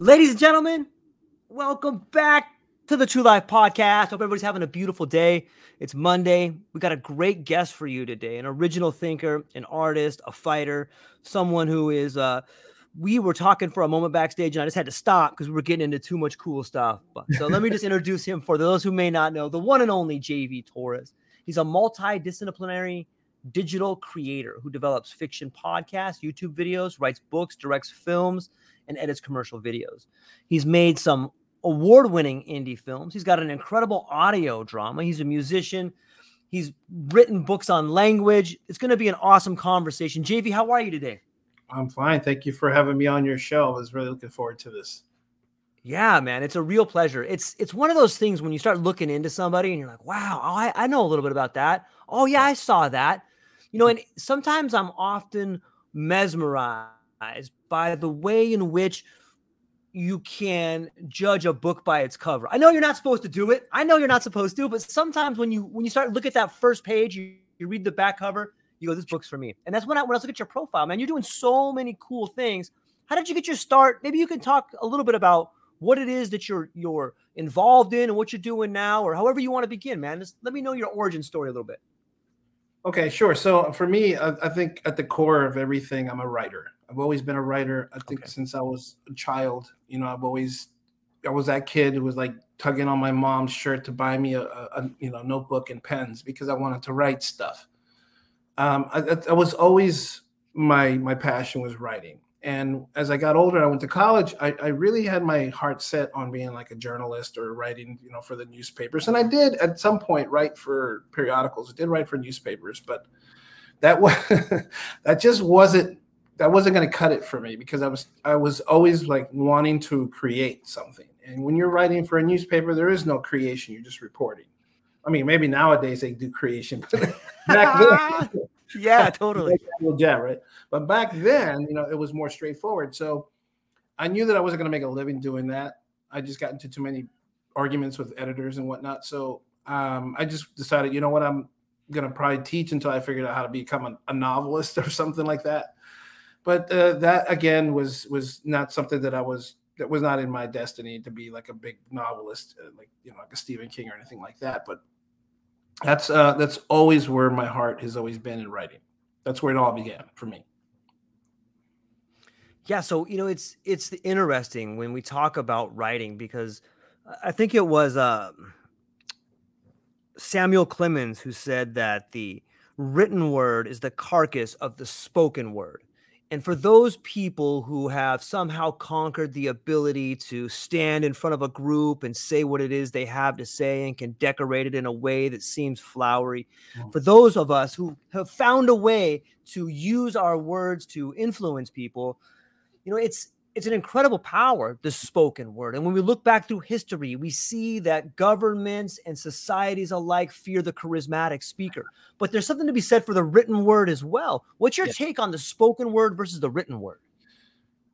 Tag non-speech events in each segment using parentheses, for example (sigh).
Ladies and gentlemen, welcome back to the True Life Podcast. Hope everybody's having a beautiful day. It's Monday. We got a great guest for you today an original thinker, an artist, a fighter, someone who is, uh, we were talking for a moment backstage and I just had to stop because we were getting into too much cool stuff. But so let me just (laughs) introduce him for those who may not know the one and only JV Torres. He's a multidisciplinary digital creator who develops fiction podcasts, YouTube videos, writes books, directs films, and edits commercial videos. He's made some award winning indie films. He's got an incredible audio drama. He's a musician. He's written books on language. It's going to be an awesome conversation. JV, how are you today? I'm fine. Thank you for having me on your show. I was really looking forward to this. Yeah, man, it's a real pleasure. It's it's one of those things when you start looking into somebody and you're like, wow, oh, I, I know a little bit about that. Oh yeah, I saw that. You know, and sometimes I'm often mesmerized by the way in which you can judge a book by its cover. I know you're not supposed to do it. I know you're not supposed to, but sometimes when you when you start look at that first page, you, you read the back cover, you go, "This book's for me." And that's when I when I look at your profile, man. You're doing so many cool things. How did you get your start? Maybe you can talk a little bit about what it is that you're you're involved in and what you're doing now, or however you want to begin, man. Just let me know your origin story a little bit. Okay, sure. So uh, for me, I, I think at the core of everything, I'm a writer. I've always been a writer. I think Okay. since I was a child, you know, I've always, I was that kid who was like tugging on my mom's shirt to buy me a, a, you know notebook and pens because I wanted to write stuff. Um, I, I- I was always my my passion was writing, and as I got older, I went to college. I, I really had my heart set on being like a journalist or writing, you know, for the newspapers, and I did at some point write for periodicals. I did write for newspapers, but that was (laughs) that just wasn't that wasn't going to cut it for me because I was I was always like wanting to create something. And when you're writing for a newspaper, there is no creation; you're just reporting. I mean, maybe nowadays they do creation. but (laughs) back then, (laughs) Yeah, (laughs) totally. yeah, right? But back then, you know, it was more straightforward. So I knew that I wasn't going to make a living doing that. I just got into too many arguments with editors and whatnot. So um, I just decided, you know what, I'm going to probably teach until I figured out how to become a, a novelist or something like that. But uh, that again was was not something that I was that was not in my destiny to be like a big novelist, uh, like you know, like a Stephen King or anything like that. But that's uh, that's always where my heart has always been in writing. That's where it all began for me. Yeah, so you know it's it's interesting when we talk about writing because I think it was um Samuel Clemens who said that the written word is the carcass of the spoken word. And for those people who have somehow conquered the ability to stand in front of a group and say what it is they have to say and can decorate it in a way that seems flowery, Mm. for those of us who have found a way to use our words to influence people, you know, it's it's an incredible power, the spoken word. And when we look back through history, we see that governments and societies alike fear the charismatic speaker. But there's something to be said for the written word as well. What's your take on the spoken word versus the written word?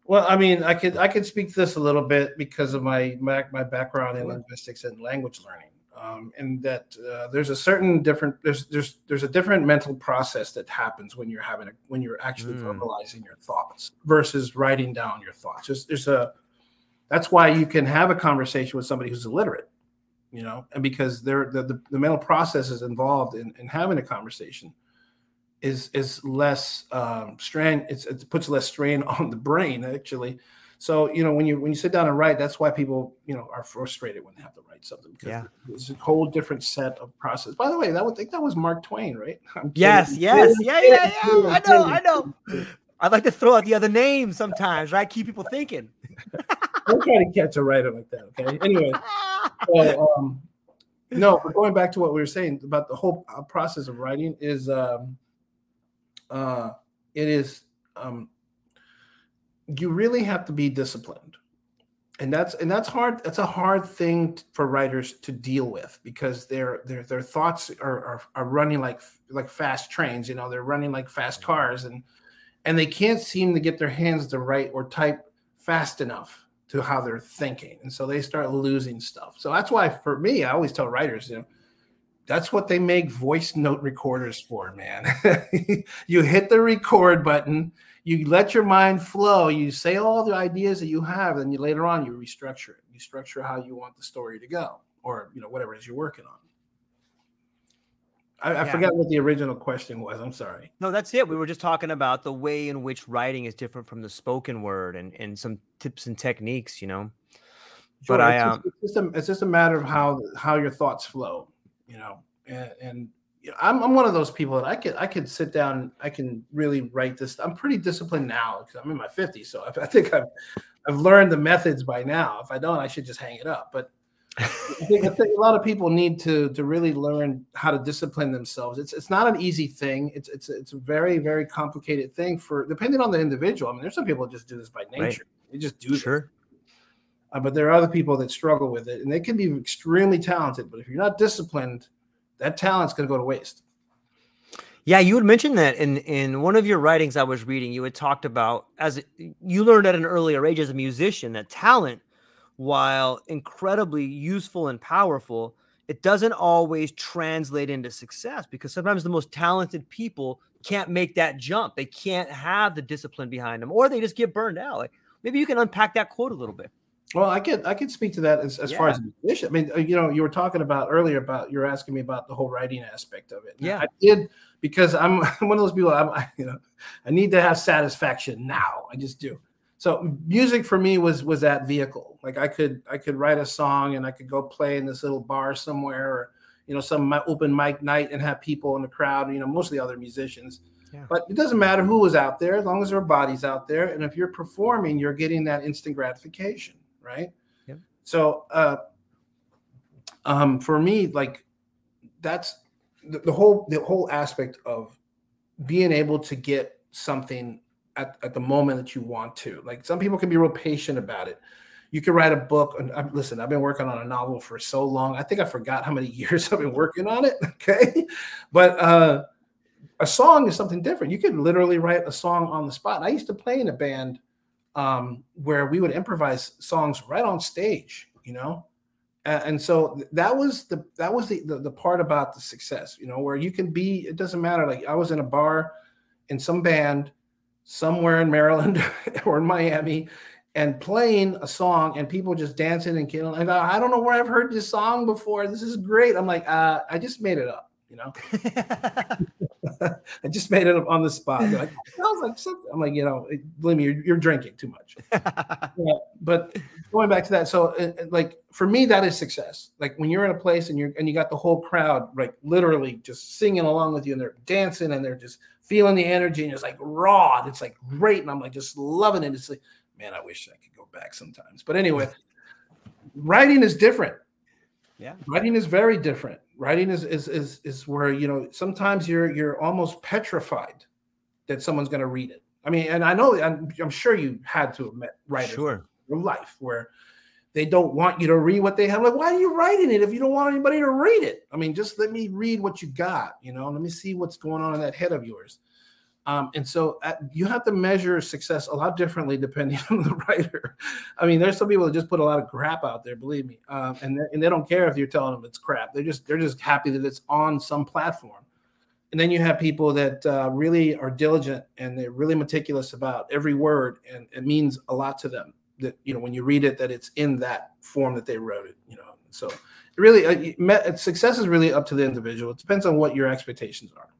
Well, I mean, I could I could speak to this a little bit because of my my, my background in mm-hmm. linguistics and language learning um, and that uh, there's a certain different there's there's there's a different mental process that happens when you're having a when you're actually mm. verbalizing your thoughts versus writing down your thoughts. There's, there's a that's why you can have a conversation with somebody who's illiterate, you know, and because they're the, the, the mental processes involved in, in having a conversation is is less um, strain. It's, it puts less strain (laughs) on the brain actually so you know when you when you sit down and write, that's why people you know are frustrated when they have to write something because yeah. it's a whole different set of process. By the way, that would think that was Mark Twain, right? (laughs) yes, yes, yeah, yeah, yeah. I know, I know. I'd like to throw out the other names sometimes, right? Keep people thinking. (laughs) I'm trying to catch a writer like that. Okay. Anyway, (laughs) so, um, no, but going back to what we were saying about the whole uh, process of writing is, um, uh, it is um, you really have to be disciplined. And that's and that's hard that's a hard thing for writers to deal with because their their their thoughts are, are are running like like fast trains you know they're running like fast cars and and they can't seem to get their hands to write or type fast enough to how they're thinking. And so they start losing stuff. So that's why for me i always tell writers you know that's what they make voice note recorders for man. (laughs) You hit the record button you let your mind flow. You say all the ideas that you have, and you later on you restructure it. You structure how you want the story to go, or you know whatever it is you're working on. I, I yeah. forgot what the original question was. I'm sorry. No, that's it. We were just talking about the way in which writing is different from the spoken word, and and some tips and techniques. You know, sure, but I um, it's just, a, it's just a matter of how how your thoughts flow. You know, and, and you know, I'm, I'm one of those people that I could I could sit down I can really write this. I'm pretty disciplined now because I'm in my 50s, so I, (laughs) I, think I've I've learned the methods by now. If I don't, I should just hang it up. But I think, I think a lot of people need to to really learn how to discipline themselves. It's it's not an easy thing. It's it's it's a very very complicated thing for depending on the individual. I mean, there's some people that just do this by nature. Right. They just do sure. Uh, but there are other people that struggle with it, and they can be extremely talented. But if you're not disciplined, that talent's going to go to waste. Yeah, you had mentioned that in in one of your writings I was reading. You had talked about as you learned at an earlier age as a musician that talent, while incredibly useful and powerful, it doesn't always translate into success because sometimes the most talented people can't make that jump. They can't have the discipline behind them, or they just get burned out. Like maybe you can unpack that quote a little bit. Well, I could I could speak to that as, as yeah. far as musician. I mean, uh, you know, you were talking about earlier about you're asking me about the whole writing aspect of it. Yeah, I did because I'm (laughs) one of those people. I'm I, you know I need to have satisfaction now. I just do. So music for me was was that vehicle. Like I could I could write a song and I could go play in this little bar somewhere or you know some open mic night and have people in the crowd. You know, mostly other musicians. Yeah. But it doesn't matter who was out there as long as there are bodies out there. And if you're performing, you're getting that instant gratification right? Yep. So uh, um, for me, like that's the, the whole the whole aspect of being able to get something at, at the moment that you want to. Like some people can be real patient about it. You can write a book. And I, listen, I've been working on a novel for so long. I think I forgot how many (laughs) years I've been working on it. Okay, but uh, a song is something different. You can literally write a song on the spot. I used to play in a band um, where we would improvise songs right on stage, you know. And, so that was the that was the, the, the part about the success, you know, where you can be. It doesn't matter. Like I was in a bar in some band somewhere in Maryland (laughs) or in Miami, and playing a song and people just dancing and killing. And I don't know where I've heard this song before. This is great. I'm like, uh, I just made it up you know. (laughs) (laughs) I just made it up on the spot. They're like, sounds like something. I'm like, you know, believe me, you're, you're drinking too much. (laughs) yeah, but going back to that, so uh, uh, like for me, that is success. Like when you're in a place and you're and you got the whole crowd like literally just singing along with you and they're dancing and they're just feeling the energy and it's like raw. It's like great, and I'm like just loving it. It's like, man, I wish I could go back sometimes. But anyway, writing is different. Yeah, writing is very different writing is is is is where you know sometimes you're you're almost petrified that someone's going to read it I mean, and I know I'm, I'm sure you had to have met writers Sure. in your life where they don't want you to read what they have. Like, why are you writing it if you don't want anybody to read it? I mean, just let me read what you got. You know, let me see what's going on in that head of yours. Um, and so uh, you have to measure success a lot differently depending (laughs) on the writer. I mean, there's some people that just put a lot of crap out there, believe me, um, and they, and they don't care if you're telling them it's crap. They're just they're just happy that it's on some platform. And then you have people that uh, really are diligent and they're really meticulous about every word, and it means a lot to them. That you know when you read it, that it's in that form that they wrote it. You know, so really uh, success is really up to the individual. It depends on what your expectations are.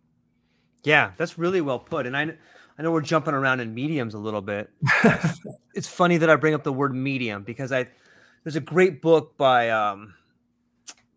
Yeah, that's really well put. And I, I know we're jumping around in mediums a little bit. (laughs) it's funny that I bring up the word medium because I there's a great book by um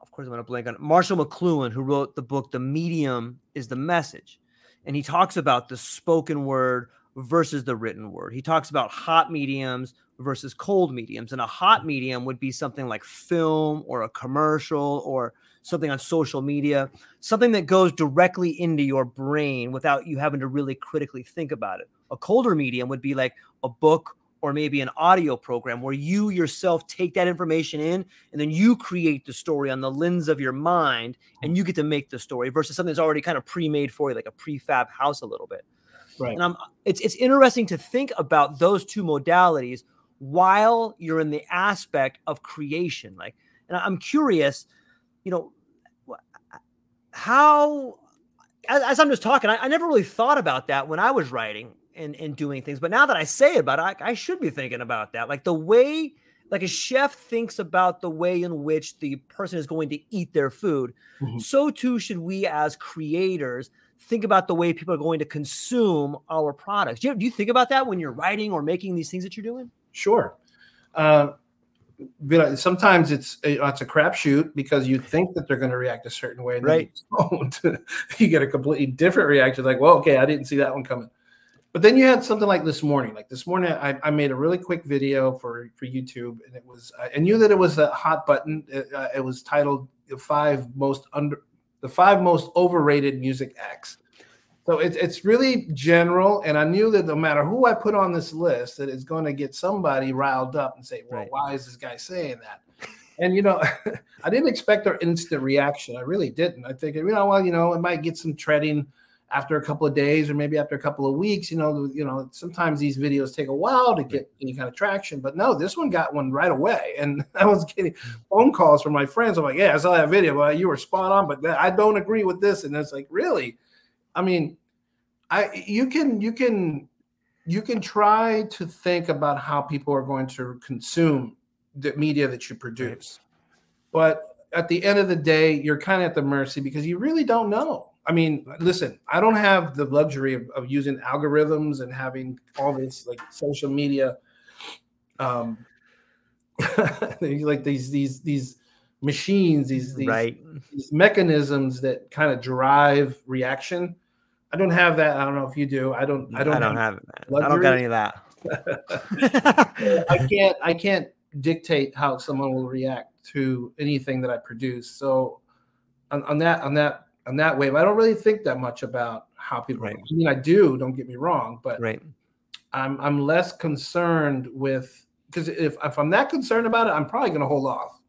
of course I'm gonna blank on it, Marshall McLuhan who wrote the book The Medium is the Message. And he talks about the spoken word versus the written word. He talks about hot mediums versus cold mediums. And a hot medium would be something like film or a commercial or something on social media, something that goes directly into your brain without you having to really critically think about it. A colder medium would be like a book or maybe an audio program where you yourself take that information in and then you create the story on the lens of your mind and you get to make the story versus something that's already kind of pre-made for you like a prefab house a little bit. Right. And I'm it's it's interesting to think about those two modalities while you're in the aspect of creation. Like and I'm curious, you know, how as, as I'm just talking, I, I, never really thought about that when I was writing and, and doing things. But now that I say about it, I, I should be thinking about that. Like the way, like a chef thinks about the way in which the person is going to eat their food, mm-hmm. so too should we as creators think about the way people are going to consume our products. Do you, do you think about that when you're writing or making these things that you're doing? Sure. Uh, but sometimes it's a, it's a crapshoot because you think that they're going to react a certain way, and right? You, (laughs) you get a completely different reaction. Like, well, okay, I didn't see that one coming. But then you had something like this morning. Like this morning, I, I made a really quick video for for YouTube, and it was I knew that it was a hot button. It, uh, it was titled "The Five Most Under the Five Most Overrated Music Acts." So it's it's really general, and I knew that no matter who I put on this list, that it's going to get somebody riled up and say, "Well, right. why is this guy saying that?" And you know, (laughs) I didn't expect their instant reaction. I really didn't. I think you know, well, you know, it might get some treading after a couple of days or maybe after a couple of weeks. You know, you know, sometimes these videos take a while to get any kind of traction, but no, this one got one right away. (laughs) And I was getting phone calls from my friends. I'm like, "Yeah, I saw that video, but you were spot on, but I don't agree with this." And it's like, really I mean, I you can you can you can try to think about how people are going to consume the media that you produce. But at the end of the day, you're kind of at the mercy because you really don't know. I mean, listen, I don't have the luxury of, of using algorithms and having all this like social media um (laughs) like these these these machines, these these, right. these mechanisms that kind of drive reaction. I don't have that. I don't know if you do. I don't. I don't. I don't have, have. I don't got any of that. I (laughs) can't. I can't dictate how someone will react to anything that I produce. So, on, on that, on that, on that wave, I don't really think that much about how people. Right. I mean, I do. Don't get me wrong, but right. I'm I'm less concerned with because if if I'm that concerned about it, I'm probably going to hold off.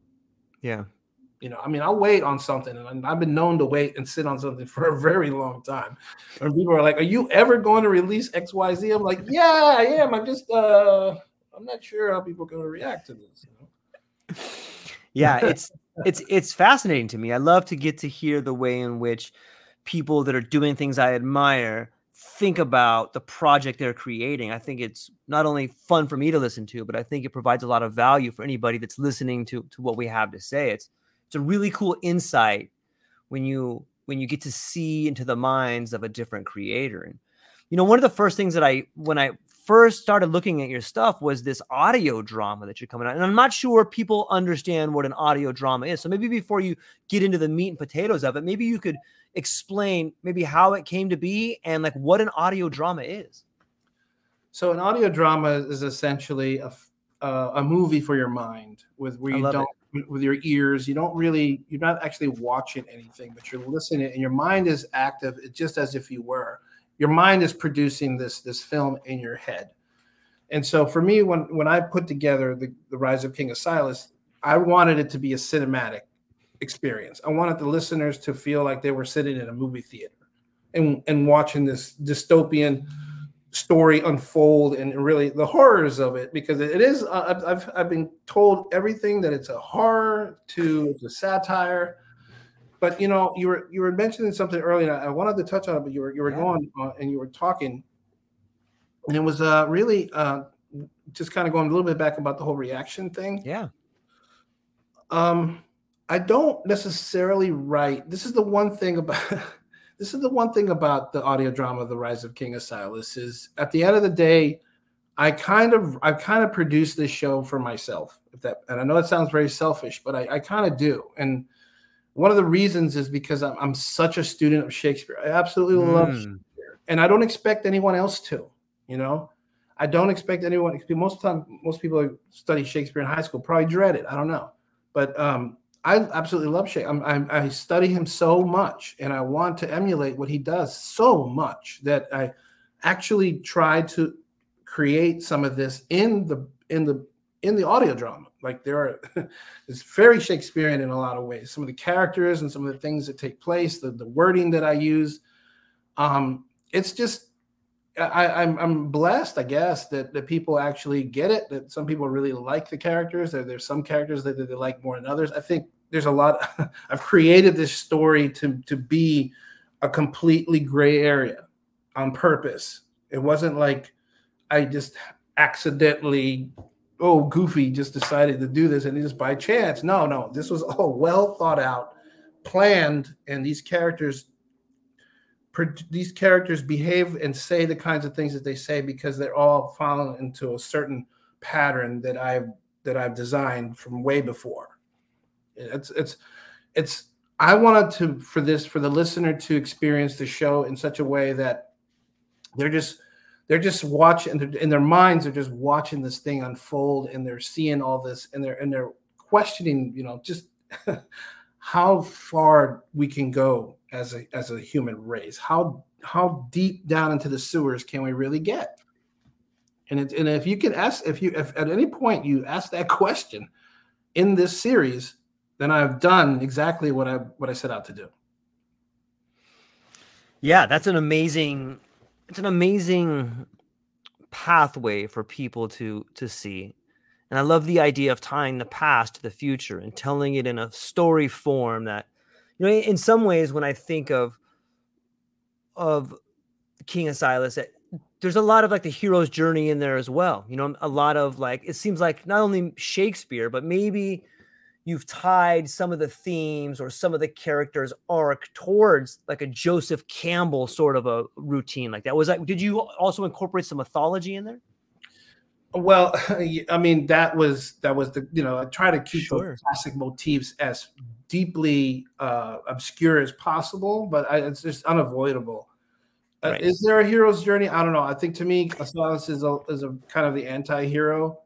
Yeah. You know, I mean, I'll wait on something, and I've been known to wait and sit on something (laughs) for a very long time. And people are like, "Are you ever going to release X, Y, Z?" I'm like, "Yeah, I am. I'm just, uh, I'm not sure how people are going to react to this." You know? Yeah, it's it's it's fascinating to me. I love to get to hear the way in which people that are doing things I admire think about the project they're creating. I think it's not only fun for me to listen to, but I think it provides a lot of value for anybody that's listening to to what we have to say. It's it's a really cool insight when you when you get to see into the minds of a different creator. And you know one of the first things that i when i first started looking at your stuff was this audio drama that you're coming out. And i'm not sure people understand what an audio drama is. So maybe before you get into the meat and potatoes of it maybe you could explain maybe how it came to be and like what an audio drama is. So an audio drama is essentially a, uh, a movie for your mind with where you don't it with your ears. You don't really, you're not actually watching anything, but you're listening, and your mind is active, it's just as if you were. your mind is producing this this film in your head. And so for me, when when I put together the, the Rise of King Asilas, I wanted it to be a cinematic experience. I wanted the listeners to feel like they were sitting in a movie theater and, and watching this dystopian story unfold and really the horrors of it because it is uh, I've, I've been told everything that it's a horror to it's a satire. But you know you were you were mentioning something earlier i wanted to touch on it but you were you were yeah. going uh, and you were talking. And it was uh really uh just kind of going a little bit back about the whole reaction thing. Yeah. Um i don't necessarily write this is the one thing about (laughs) this is the one thing about the audio drama the rise of king asilas is at the end of the day i kind of i kind of produced this show for myself if that and i know it sounds very selfish but i, I kind of do. And one of the reasons is because i'm, I'm such a student of shakespeare. I absolutely mm. love shakespeare and i don't expect anyone else to you know? I don't expect anyone most time most people who study shakespeare in high school probably dread it i don't know. But um I absolutely love Shay. I'm, i study him so much, and I want to emulate what he does so much that I actually try to create some of this in the in the in the audio drama. Like there are, (laughs) it's very Shakespearean in a lot of ways. Some of the characters and some of the things that take place, the the wording that I use, um, it's just I, I'm, I'm blessed, I guess, that, that people actually get it. That some people really like the characters. There, there's some characters that, that they like more than others. I think there's a lot. (laughs) I've created this story to to be a completely gray area on purpose. It wasn't like I just accidentally, oh, Goofy just decided to do this and just by chance. No, no, this was all (laughs) well thought out, planned, and these characters these characters behave and say the kinds of things that they say because they're all falling into a certain pattern that I've that I've designed from way before. It's it's it's I wanted to for this for the listener to experience the show in such a way that they're just they're just watching in their minds they're just watching this thing unfold and they're seeing all this and they're and they're questioning you know just (laughs) how far we can go as a as a human race. How how deep down into the sewers can we really get? And it, and if you can ask if you if at any point you ask that (laughs) question in this series, then I've done exactly what I what I set out to do. Yeah, that's an amazing it's an amazing pathway for people to to see. And I love the idea of tying the past to the future and telling it in a story form that you know, in some ways, when I think of of King Asilas, eh, there's a lot of like the hero's journey in there as well. You know, a lot of like it seems like not only Shakespeare, but maybe you've tied some of the themes or some of the characters' arc towards like a Joseph Campbell sort of a routine like that. Was that did you also incorporate some mythology in there? Well, (laughs) I mean that was that was the you know I try to keep sure. classic motifs as deeply uh, obscure as possible, but I, it's just unavoidable. Uh, right. Uh, is there a hero's journey? I don't know. I think to me, Asilas is a, is a kind of the anti-hero,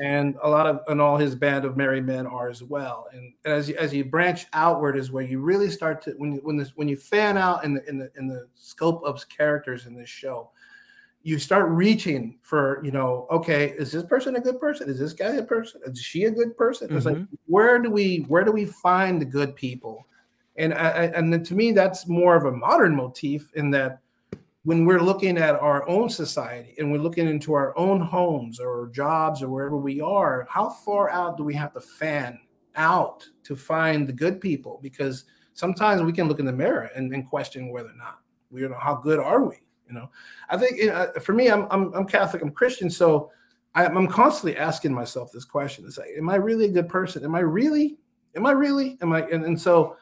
and a lot of and all his band of merry men are as well. And, and as you, as you branch outward is where you really start to when you, when this when you fan out in the in the in the scope of characters in this show you start reaching for you know okay is this person a good person is this guy a person is she a good person mm-hmm. it's like mm-hmm. where do we where do we find the good people and I, and then to me that's more of a modern motif in that when we're looking at our own society and we're looking into our own homes or jobs or wherever we are how far out do we have to fan out to find the good people because sometimes we can look in the mirror and, and question whether or not we you know how good are we you know, I think for me, I'm, I'm I'm Catholic, I'm Christian, so I'm constantly asking myself this question: It's like, am I really a good person? Am I really? Am I really? Am I? And, and so,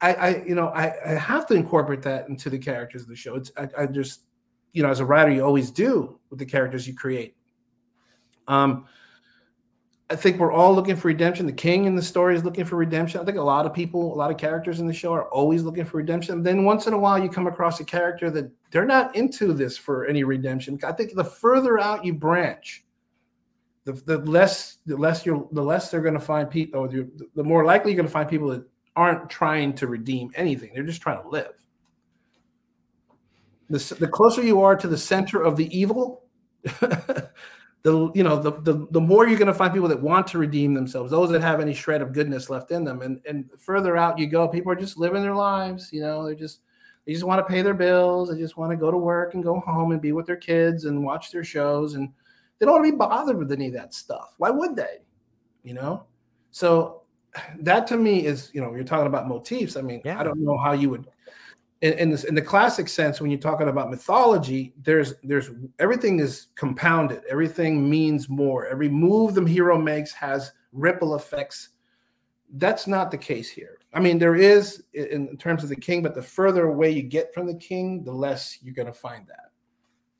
I, I you know I, I have to incorporate that into the characters of the show. It's I, I just you know as a writer you always do with the characters you create. Um, I think we're all looking for redemption. The king in the story is looking for redemption. I think a lot of people, a lot of characters in the show are always looking for redemption. Then once in a while, you come across a character that they're not into this for any redemption. I think the further out you branch, the, the less the less you're the less they're going to find people, the, the more likely you're going to find people that aren't trying to redeem anything. They're just trying to live. the, the closer you are to the center of the evil, (laughs) the you know the, the the more you're going to find people that want to redeem themselves, those that have any shred of goodness left in them, and and further out you go, people are just living their lives. You know, they're just they just want to pay their bills. They just want to go to work and go home and be with their kids and watch their shows, and they don't want to be bothered with any of that stuff. Why would they? You know, so that to me is you know you're talking about motifs. I mean, yeah. I don't know how you would in, in, this in the classic sense when you're talking about mythology there's there's everything is compounded. Everything means more. Every move the hero makes has ripple effects. That's not the case here. I mean there is in terms of the king but the further away you get from the king the less you're going to find that.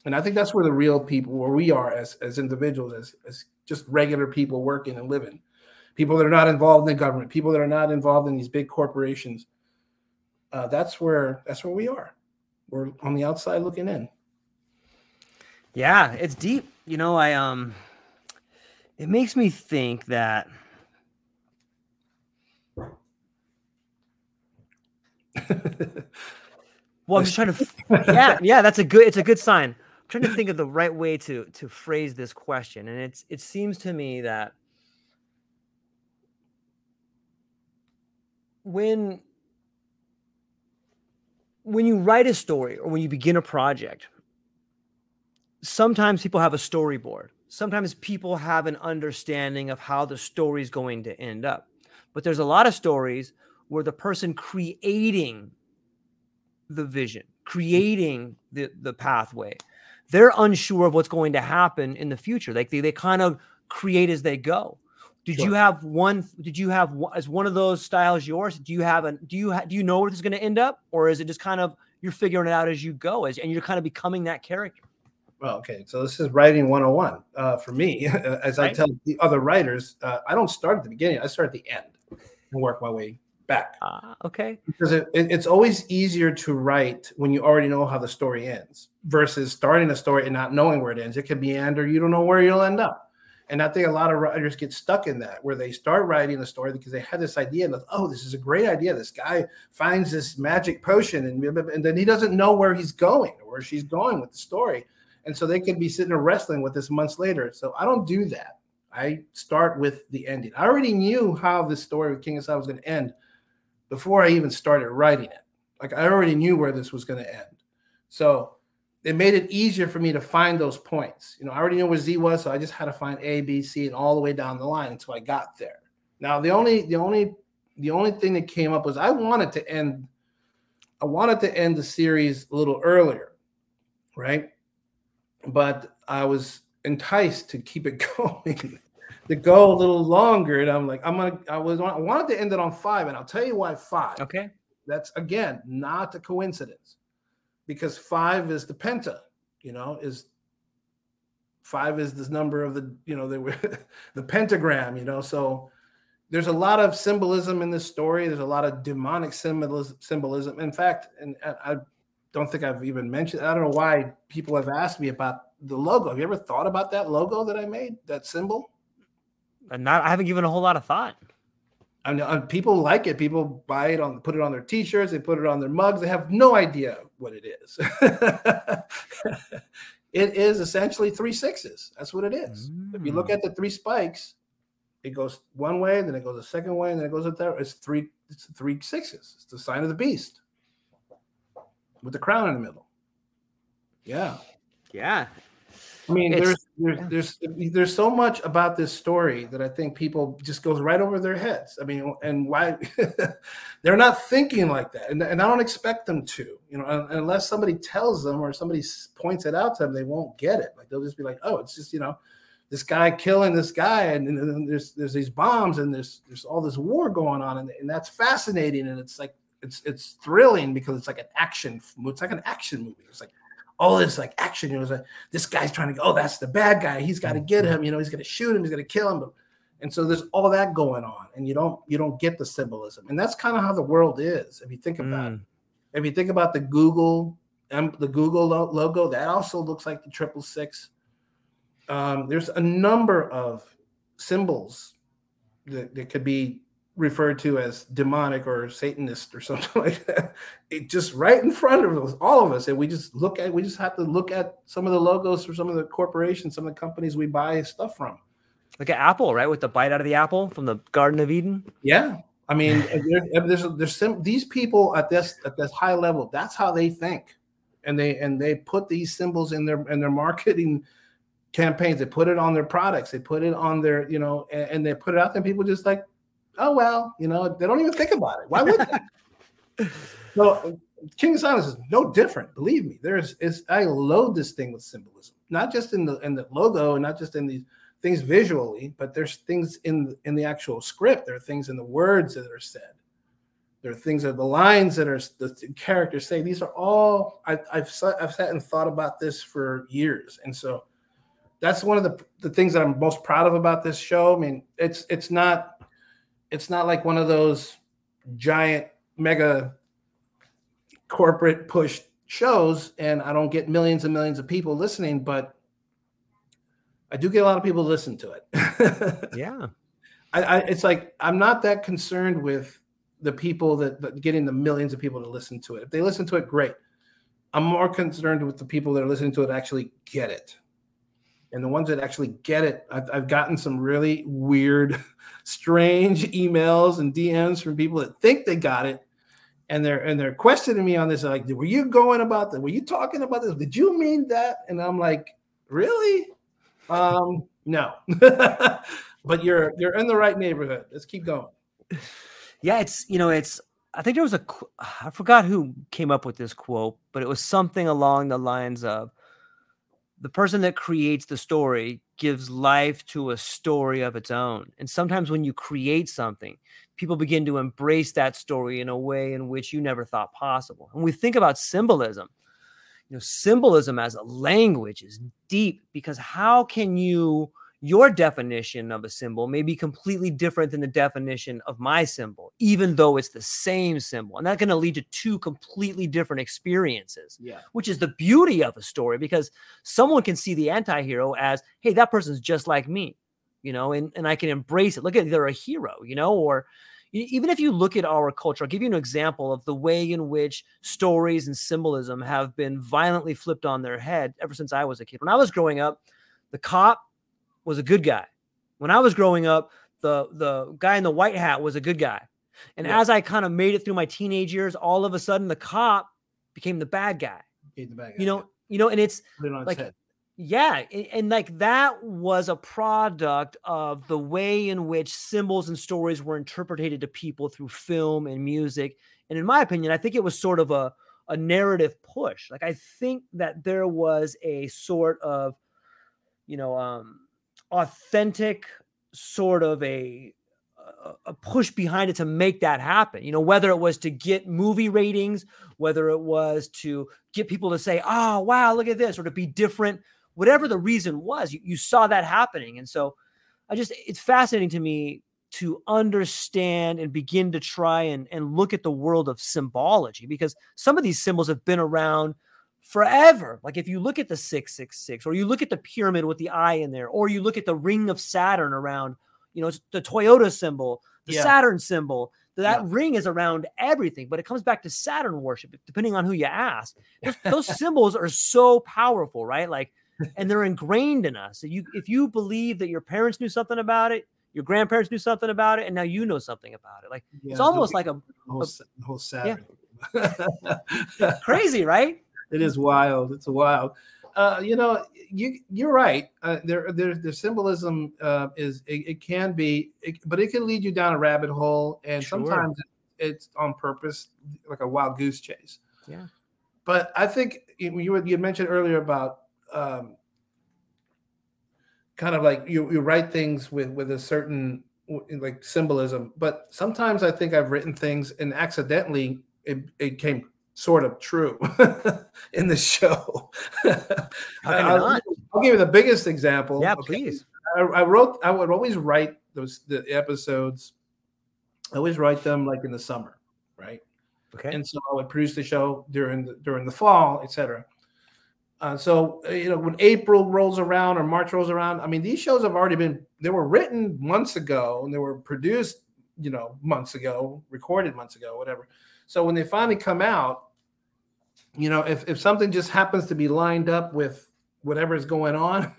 And i think that's where the real people where we are as as individuals as as just regular people working and living people that are not involved in the government people that are not involved in these big corporations uh, that's where that's where we are. We're on the outside looking in. Yeah, it's deep. You know, I um, it makes me think that. (laughs) well, I'm just trying to. Yeah, yeah, that's a good. It's a good sign. I'm trying to think of the right way to to phrase this question, and it's it seems to me that when when you write a story or when you begin a project, sometimes people have a storyboard. Sometimes people have an understanding of how the story is going to end up. But there's a lot of stories where the person creating the vision, creating the, the pathway, they're unsure of what's going to happen in the future. Like they, they kind of create as they go. Did sure. you have one? Did you have as one of those styles yours? Do you have a? Do you ha, do you know where this is going to end up, or is it just kind of you're figuring it out as you go, as and you're kind of becoming that character? Well, okay, so this is writing 101 uh, for me. (laughs) As right. I tell the other writers, uh, I don't start at the beginning; I start at the end and work my way back. Uh, okay. Because it, it, it's always easier to write when you already know how the story ends versus starting a story and not knowing where it ends. It could meander; you don't know where you'll end up. And I think a lot of writers get stuck in that where they start writing the story because they had this idea of, oh, this is a great idea. This guy finds this magic potion and, and then he doesn't know where he's going or where she's going with the story. And so they could be sitting there wrestling with this months later. So I don't do that. I start with the ending. I already knew how the story of King Asilas was going to end before I even started writing it. Like I already knew where this was going to end. So it made it easier for me to find those points. You know, I already knew where Z was, so I just had to find A, B, C, and all the way down the line until I got there. Now, the only, the only, the only thing that came up was I wanted to end, I wanted to end the series a little earlier, right? But I was enticed to keep it (laughs) going, to go a little longer, and I'm like, I'm gonna, I was, I wanted to end it on five, and I'll tell you why five. Okay. That's again not a coincidence because five is the penta, you know, is five is this number of the, you know, the, (laughs) the pentagram, you know. So there's a lot of symbolism in this story. There's a lot of demonic symbolism. symbolism. In fact, and I don't think I've even mentioned, I don't know why people have asked me about the logo. Have you ever thought about that logo that I made, that symbol? And not, I haven't given a whole lot of thought. I mean, people like it. People buy it on, put it on their T-shirts. They put it on their mugs. They have no idea what it is. (laughs) it is essentially three sixes. That's what it is. Mm. If you look mm. at the three spikes, it goes one way, then it goes a second way, and then it goes a third. It's three. It's three sixes. It's the sign of the beast with the crown in the middle. Yeah. Yeah. I mean, there's there's there's there's so much about this story that I think people just goes right over their heads. I mean, and why (laughs) they're not thinking like that, and, and I don't expect them to. You know, unless somebody tells them or somebody points it out to them, they won't get it. Like they'll just be like, "Oh, it's just you know, this guy killing this guy, and, and there's there's these bombs, and there's there's all this war going on, and, and that's fascinating, and it's like it's it's thrilling because it's like an action. It's like an action movie. It's like all this like action. You know, like this guy's trying to go, oh, that's the bad guy. He's got to get him. You know, he's going to shoot him. He's going to kill him. And so there's all that going on, and you don't you don't get the symbolism, and that's kind of how the world is. If you think about mm. it, if you think about the Google um, the Google logo, that also looks like the triple six. Um, there's a number of symbols that, that could be referred to as demonic or Satanist or (laughs) something like that. It just right in front of us, all of us, and we just look at. We just have to look at some of the logos for some of the corporations, some of the companies we buy stuff from. Like an apple, right? With the bite out of the apple from the Garden of Eden. Yeah, I mean, (laughs) there's there's some, these people at this at this high level. That's how they think, and they and they put these symbols in their in their (laughs) marketing campaigns. They put it on their products. They put it on their you know, and, and they put it out there. And people just like, oh well, you know, they don't even think about it. Why would they? (laughs) so King Asilas is no different. Believe me, there's is I load this thing with symbolism, not just in the in the logo, and not just in these things visually, but there's things in in the actual script. There are things in the words that are said. There are things that the lines that are the characters say. These are all I, I've I've sat and thought about this for years, and so that's one of the the things that I'm most proud of about this show. I mean, it's it's not it's not like one of those giant mega corporate push shows, and I don't get millions and millions of people listening, but I do get a lot of people to listen to it. (laughs) yeah. I, I, it's like I'm not that concerned with the people that, that, getting the millions of people to listen to it. If they listen to it, great. I'm more concerned with the people that are listening to it actually get it. And the ones that actually get it, I've, I've gotten some really weird, (laughs) strange emails and DMs from people that think they got it, and they're and they're questioning me on this. Like, were you going about that? Were you talking about this? Did you mean that? And I'm like, really? Um, no, (laughs) but you're you're in the right neighborhood. Let's keep going. Yeah, it's you know it's. I think there was a I forgot who came up with this quote, but it was something along the lines of the person that creates the story gives life to a story of its own. And sometimes when you create something, people begin to embrace that story in a way in which you never thought possible. And we think about symbolism you know symbolism as a language is deep because how can you your definition of a symbol may be completely different than the definition of my symbol even though it's the same symbol. And that's going to lead to two completely different experiences yeah. which is the beauty of a story because someone can see the anti-hero as hey that person's just like me you know and, and i can embrace it. Look at they're a hero you know or even if you look at our culture, I'll give you an example of the way in which stories and symbolism have been violently flipped on their head ever since I was a kid. When I was growing up, the cop was a good guy. When I was growing up, the the guy in the white hat was a good guy. And yeah. as I kind of made it through my teenage years, all of a sudden the cop became the bad guy. The bad guy you know, yeah. you know, and it's like yeah, and, and, like that was a product of the way in which symbols and stories were interpreted to people through film and music. And in my opinion, I think it was sort of a a narrative push. Like I think that there was a sort of, you know, um, authentic sort of a a push behind it to make that happen. You know, whether it was to get movie ratings, whether it was to get people to say, "Oh, wow, look at this," or to be different whatever the reason was, you, you saw that happening. And so I just, it's fascinating to me to understand and begin to try and, and look at the world of symbology because some of these symbols have been around forever. Like if you look at the 666 or you look at the pyramid with the eye in there, or you look at the ring of Saturn around, you know, the Toyota symbol, the yeah. Saturn symbol, that yeah. ring is around everything, but it comes back to Saturn worship, depending on who you ask. (laughs) Those, those symbols are so powerful, right? Like and they're ingrained in us. So you, if you believe that your parents knew something about it, your grandparents knew something about it, and now you know something about it. Like yeah, it's almost like a whole, a, whole Saturday. Yeah. (laughs) Crazy, right? It is wild. It's wild. Uh, you know, you you're right. Uh, there, there, the symbolism uh, is it, it, can be, it, but it can lead you down a rabbit hole, and sure. sometimes it's on purpose, like a wild goose chase. Yeah. But I think you you mentioned earlier about um, kind of like you, you write things with with a certain like symbolism but sometimes i think i've written things and accidentally it, it came sort of true (laughs) in the show. (laughs) I'll, I'll, give you the biggest example yeah okay. please. I, I, wrote i would always write those the episodes i always write them like in the summer right? Okay. And so i would produce the show during the during the fall etc uh, so uh, you know when April rolls around or March rolls around, I mean these shows have already been they were written months ago and they were produced you know, months ago, recorded months ago, whatever. So when they finally come out, you know, if, if something just happens to be lined up with whatever is going on, (laughs)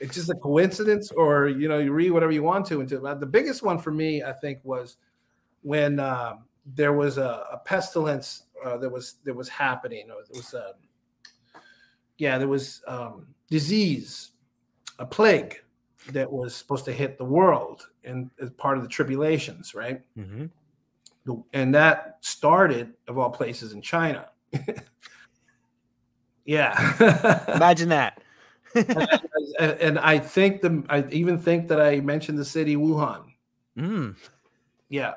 it's just a coincidence, or you know, you read whatever you want to into the biggest one for me, I think, was when uh, there was a, a pestilence uh, that was that was happening. It was, uh, yeah, there was um, disease, a plague that was supposed to hit the world and as part of the tribulations, right? Mm-hmm. And that started, of all places, in China. Yeah, imagine that. and, and, I think the I even think that I mentioned the city Wuhan. Mm. Yeah,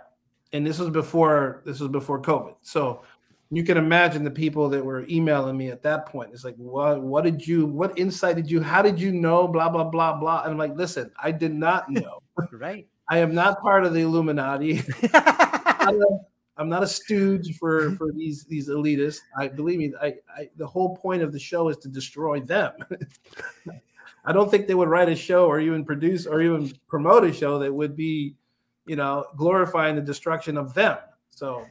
and this was before this was before COVID. So you can imagine the people that were emailing me at that point. It's like, what what did you what insight did you how did you know? Blah blah blah blah. And I'm like, listen, I did not know. (laughs) right. I am not part of the Illuminati. (laughs) I'm not a stooge for for these these elitists. I believe me. I, I the whole point of the show is to destroy them. (laughs) I don't think they would write a show or even produce or even promote a show that would be you know, glorifying the destruction of them. So,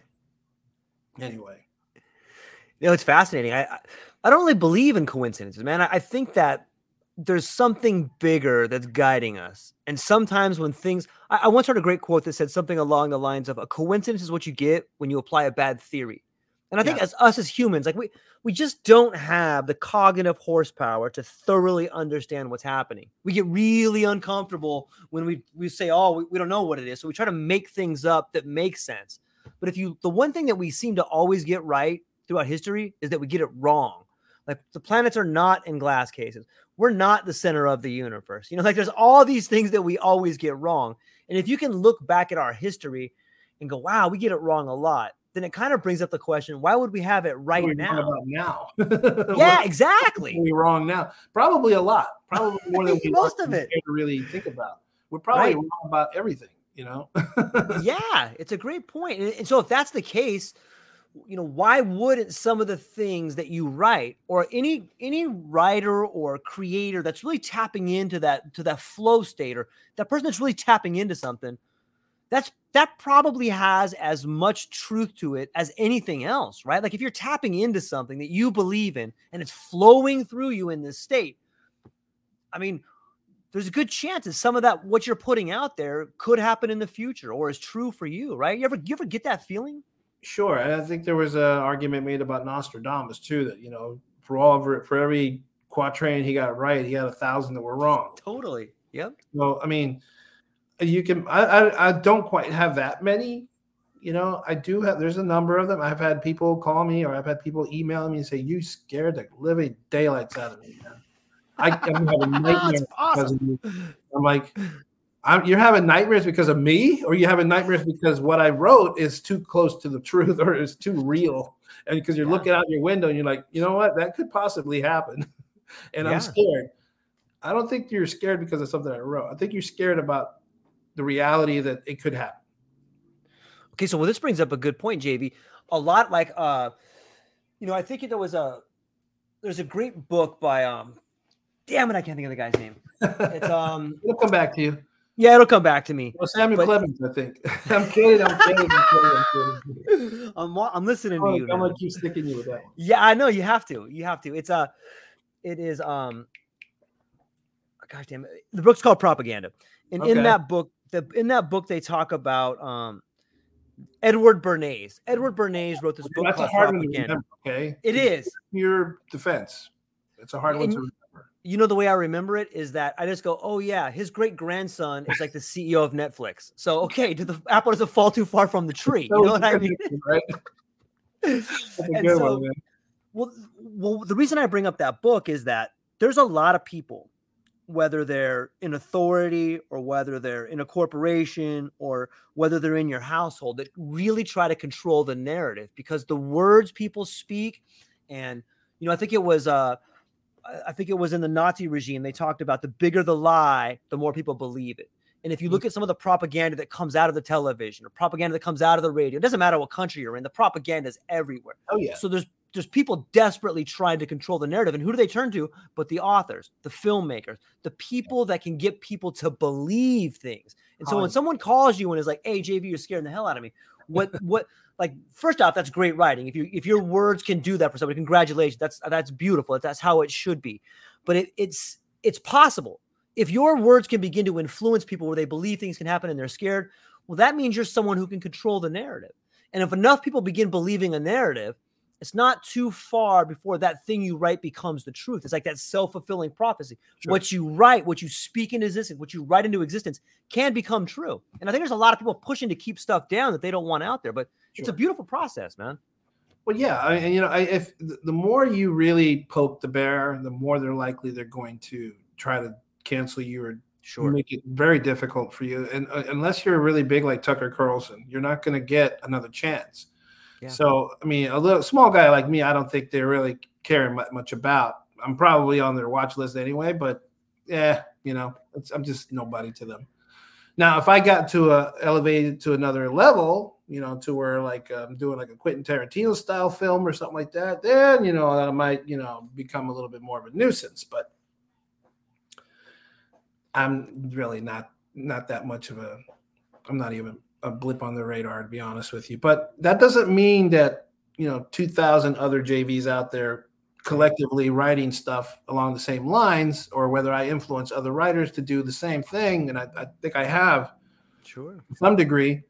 anyway, you know, it's fascinating. I I don't really believe in coincidences, man. I, I think that there's something bigger that's guiding us. And sometimes when things, I, I once heard a great quote that said something along the lines of, "A coincidence is what you get when you apply a bad theory." And I think yeah. as us as humans, like we we just don't have the cognitive horsepower to thoroughly understand what's happening. We get really uncomfortable when we we say, "Oh, we, we don't know what it is," so we try to make things up that make sense. But if you, the one thing that we seem to always get right throughout history is that we get it wrong. Like the planets are not in glass cases. We're not the center of the universe. You know, like there's all these things that we always get wrong. And if you can look back at our history and go, "Wow, we get it wrong a lot," then it kind of brings up the question: Why would we have it right now? About now, (laughs) yeah, exactly. We wrong now. Probably a lot. Probably (laughs) more than we most of it to really think about. We're probably right. wrong about everything. You know. (laughs) yeah, it's a great point. And, and so, if that's the case, you know, why wouldn't some of the things that you write, or any any writer or creator that's really tapping into that to that flow state, or that person that's really tapping into something? that's that probably has as much truth to it as anything else, right? Like if you're tapping into something that you believe in and it's flowing through you in this state, I mean, there's a good chance that some of that what you're putting out there could happen in the future or is true for you, right? You ever you ever get that feeling? Sure, and I think there was an argument made about Nostradamus too that you know for all for every quatrain he got right, he had a thousand that were wrong. Totally. Yep. Well, I mean, you can I, I, I don't quite have that many you know i do have there's a number of them i've had people call me or i've had people email me and say you scared the living daylights out of me man. I, am having (laughs) nightmares awesome. i'm like I'm, you're having nightmares because of me or you're having nightmares because what i wrote is too close to the truth or is too real and because you're yeah. looking out your window and you're like you know what that could possibly happen (laughs) and yeah. i'm scared i don't think you're scared because of something i wrote i think you're scared about the reality that it could happen. Okay, so well, this brings up a good point, JV. A lot like uh, you know, I think there was a there's a great book by um, damn it, I can't think of the guy's name. It's (laughs) um, it'll come back to you. Yeah, it'll come back to me. Well, Samuel but, Clemens, I think. (laughs) I'm kidding. I'm kidding. I'm, kidding, I'm, (laughs) I'm, listening to you. I'm gonna keep sticking you with that one. Yeah, I know you have to. You have to. It's a, uh, it is um, gosh damn it. The book's called Propaganda, and okay. in that book, the in that book they talk about um Edward Bernays. Edward Bernays wrote this book That's called a hard Propaganda. Remember, okay, it is your defense. It's a hard and, one to remember. You know the way I remember it is that I just go, oh yeah, his great grandson is like the CEO of Netflix. So okay, did the apple doesn't fall too far from the tree? You know what I mean? Right. (laughs) so, one, well, well, the reason I bring up that book is that there's a lot of people whether they're in authority or whether they're in a corporation or whether they're in your household that really try to control the narrative because the words people speak and you know i think it was uh i think it was in the nazi regime they talked about the bigger the lie the more people believe it and if you look mm-hmm. at some of the propaganda that comes out of the television or propaganda that comes out of the radio, it doesn't matter what country you're in, the propaganda is everywhere. Oh yeah. So there's there's people desperately trying to control the narrative. And who do they turn to? But the authors, the filmmakers, the people that can get people to believe things. And so when someone calls you and is like, "Hey, JV, you're scaring the hell out of me," what what like first off, that's great writing. If you if your words can do that for somebody, congratulations. That's that's beautiful. That's how it should be. But it, it's it's possible if your words can begin to influence people where they believe things can happen and they're scared. Well, that means you're someone who can control the narrative. And if enough people begin believing a narrative, it's not too far before that thing you write becomes the truth. It's like that self fulfilling prophecy. Sure. What you write, what you speak into existence, what you write into existence can become true. And I think there's a lot of people pushing to keep stuff down that they don't want out there, but sure. it's a beautiful process, man. Well, yeah, I, and you know, I, if the more you really poke the bear, the more they're likely they're going to try to cancel you or sure. make it very difficult for you. And uh, unless you're really big like Tucker Carlson, you're not going to get another chance. So, I mean, a little small guy like me, I don't think they really care much about. I'm probably on their watch list anyway, but yeah, you know, I'm just nobody to them. Now, if I got to a elevated to another level, you know, to where like I'm um, doing like a Quentin Tarantino style film or something like that, then you know I might you know become a little bit more of a nuisance. But I'm really not not that much of a. I'm not even a blip on the radar, to be honest with you. But that doesn't mean that you know 2,000 other JVs out there collectively writing stuff along the same lines, or whether I influence other writers to do the same thing, and I, I think I have, sure, to some degree.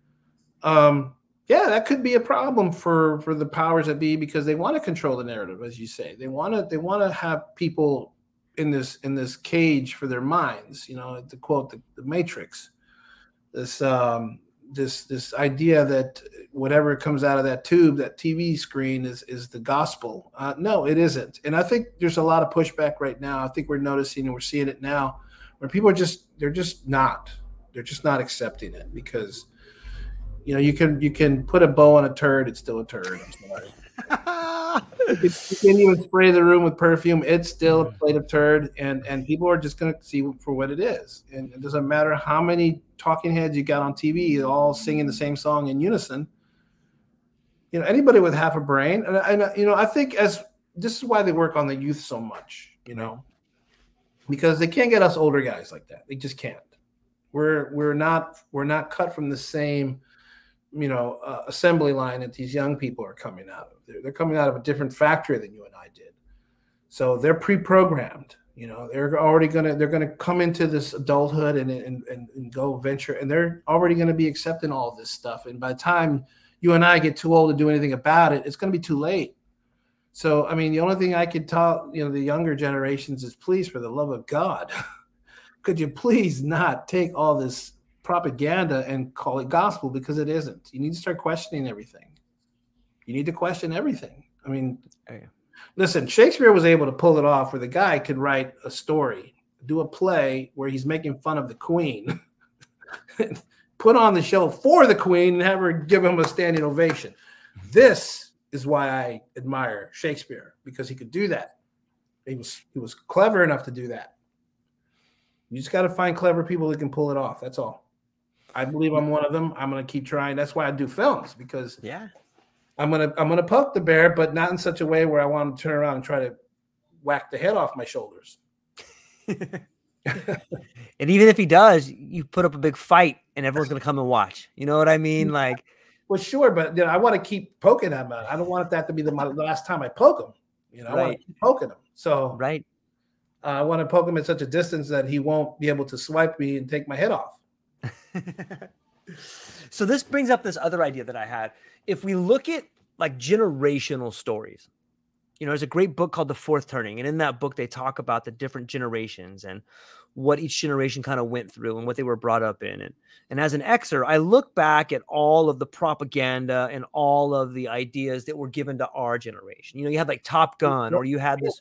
Um, yeah, that could be a problem for for the powers that be because they want to control the narrative, as you say. They want to they want to have people in this in this cage for their minds. You know, to quote the, the Matrix, this um, this this idea that whatever comes out of that tube, that TV screen, is is the gospel. Uh, no, it isn't. And I think there's a lot of pushback right now. I think we're noticing and we're seeing it now, where people are just they're just not they're just not accepting it because you know you can you can put a bow on a turd, it's still a turd. I'm sorry. (laughs) you can even spray the room with perfume. It's still a mm. plate of turd, and and people are just gonna see for what it is. And it doesn't matter how many talking heads you got on TV, all singing the same song in unison. You know, anybody with half a brain, and, and you know, I think as this is why they work on the youth so much. You know, because they can't get us older guys like that. They just can't. We're we're not we're not cut from the same you know uh, assembly line that these young people are coming out of. They're, they're coming out of a different factory than you and I did, so they're pre-programmed. You know, they're already gonna they're gonna come into this adulthood and and, and, and go venture, and they're already gonna be accepting all this stuff. And by the time you and I get too old to do anything about it, it's gonna be too late. So, I mean, the only thing I could tell you know the younger generations is, please, for the love of God, (laughs) could you please not take all this propaganda and call it gospel because it isn't. You need to start questioning everything. You need to question everything. I mean, oh, listen, Shakespeare was able to pull it off where the guy could write a story, do a play where he's making fun of the queen, (laughs) put on the show for the queen and have her give him a standing ovation. This is why I admire Shakespeare because he could do that. He was he was clever enough to do that. You just got to find clever people that can pull it off. That's all. I believe I'm one of them. I'm gonna keep trying. That's why I do films because yeah, I'm gonna I'm gonna poke the bear, but not in such a way where I want to turn around and try to whack the head off my shoulders. (laughs) and even if he does, you put up a big fight, and everyone's gonna come and watch. You know what I mean? Like, well, sure, but you know, I want to keep poking him. I don't want that to be the, my, the last time I poke him. You know, right. I want to keep poking him. So right, uh, I want to poke him at such a distance that he won't be able to swipe me and take my head off. (laughs) so this brings up this other idea that I had. If we look at like generational stories, you know, there's a great book called The Fourth Turning, and in that book they talk about the different generations and what each generation kind of went through and what they were brought up in. And and as an Xer, I look back at all of the propaganda and all of the ideas that were given to our generation. You know, you had like Top Gun, or you had this.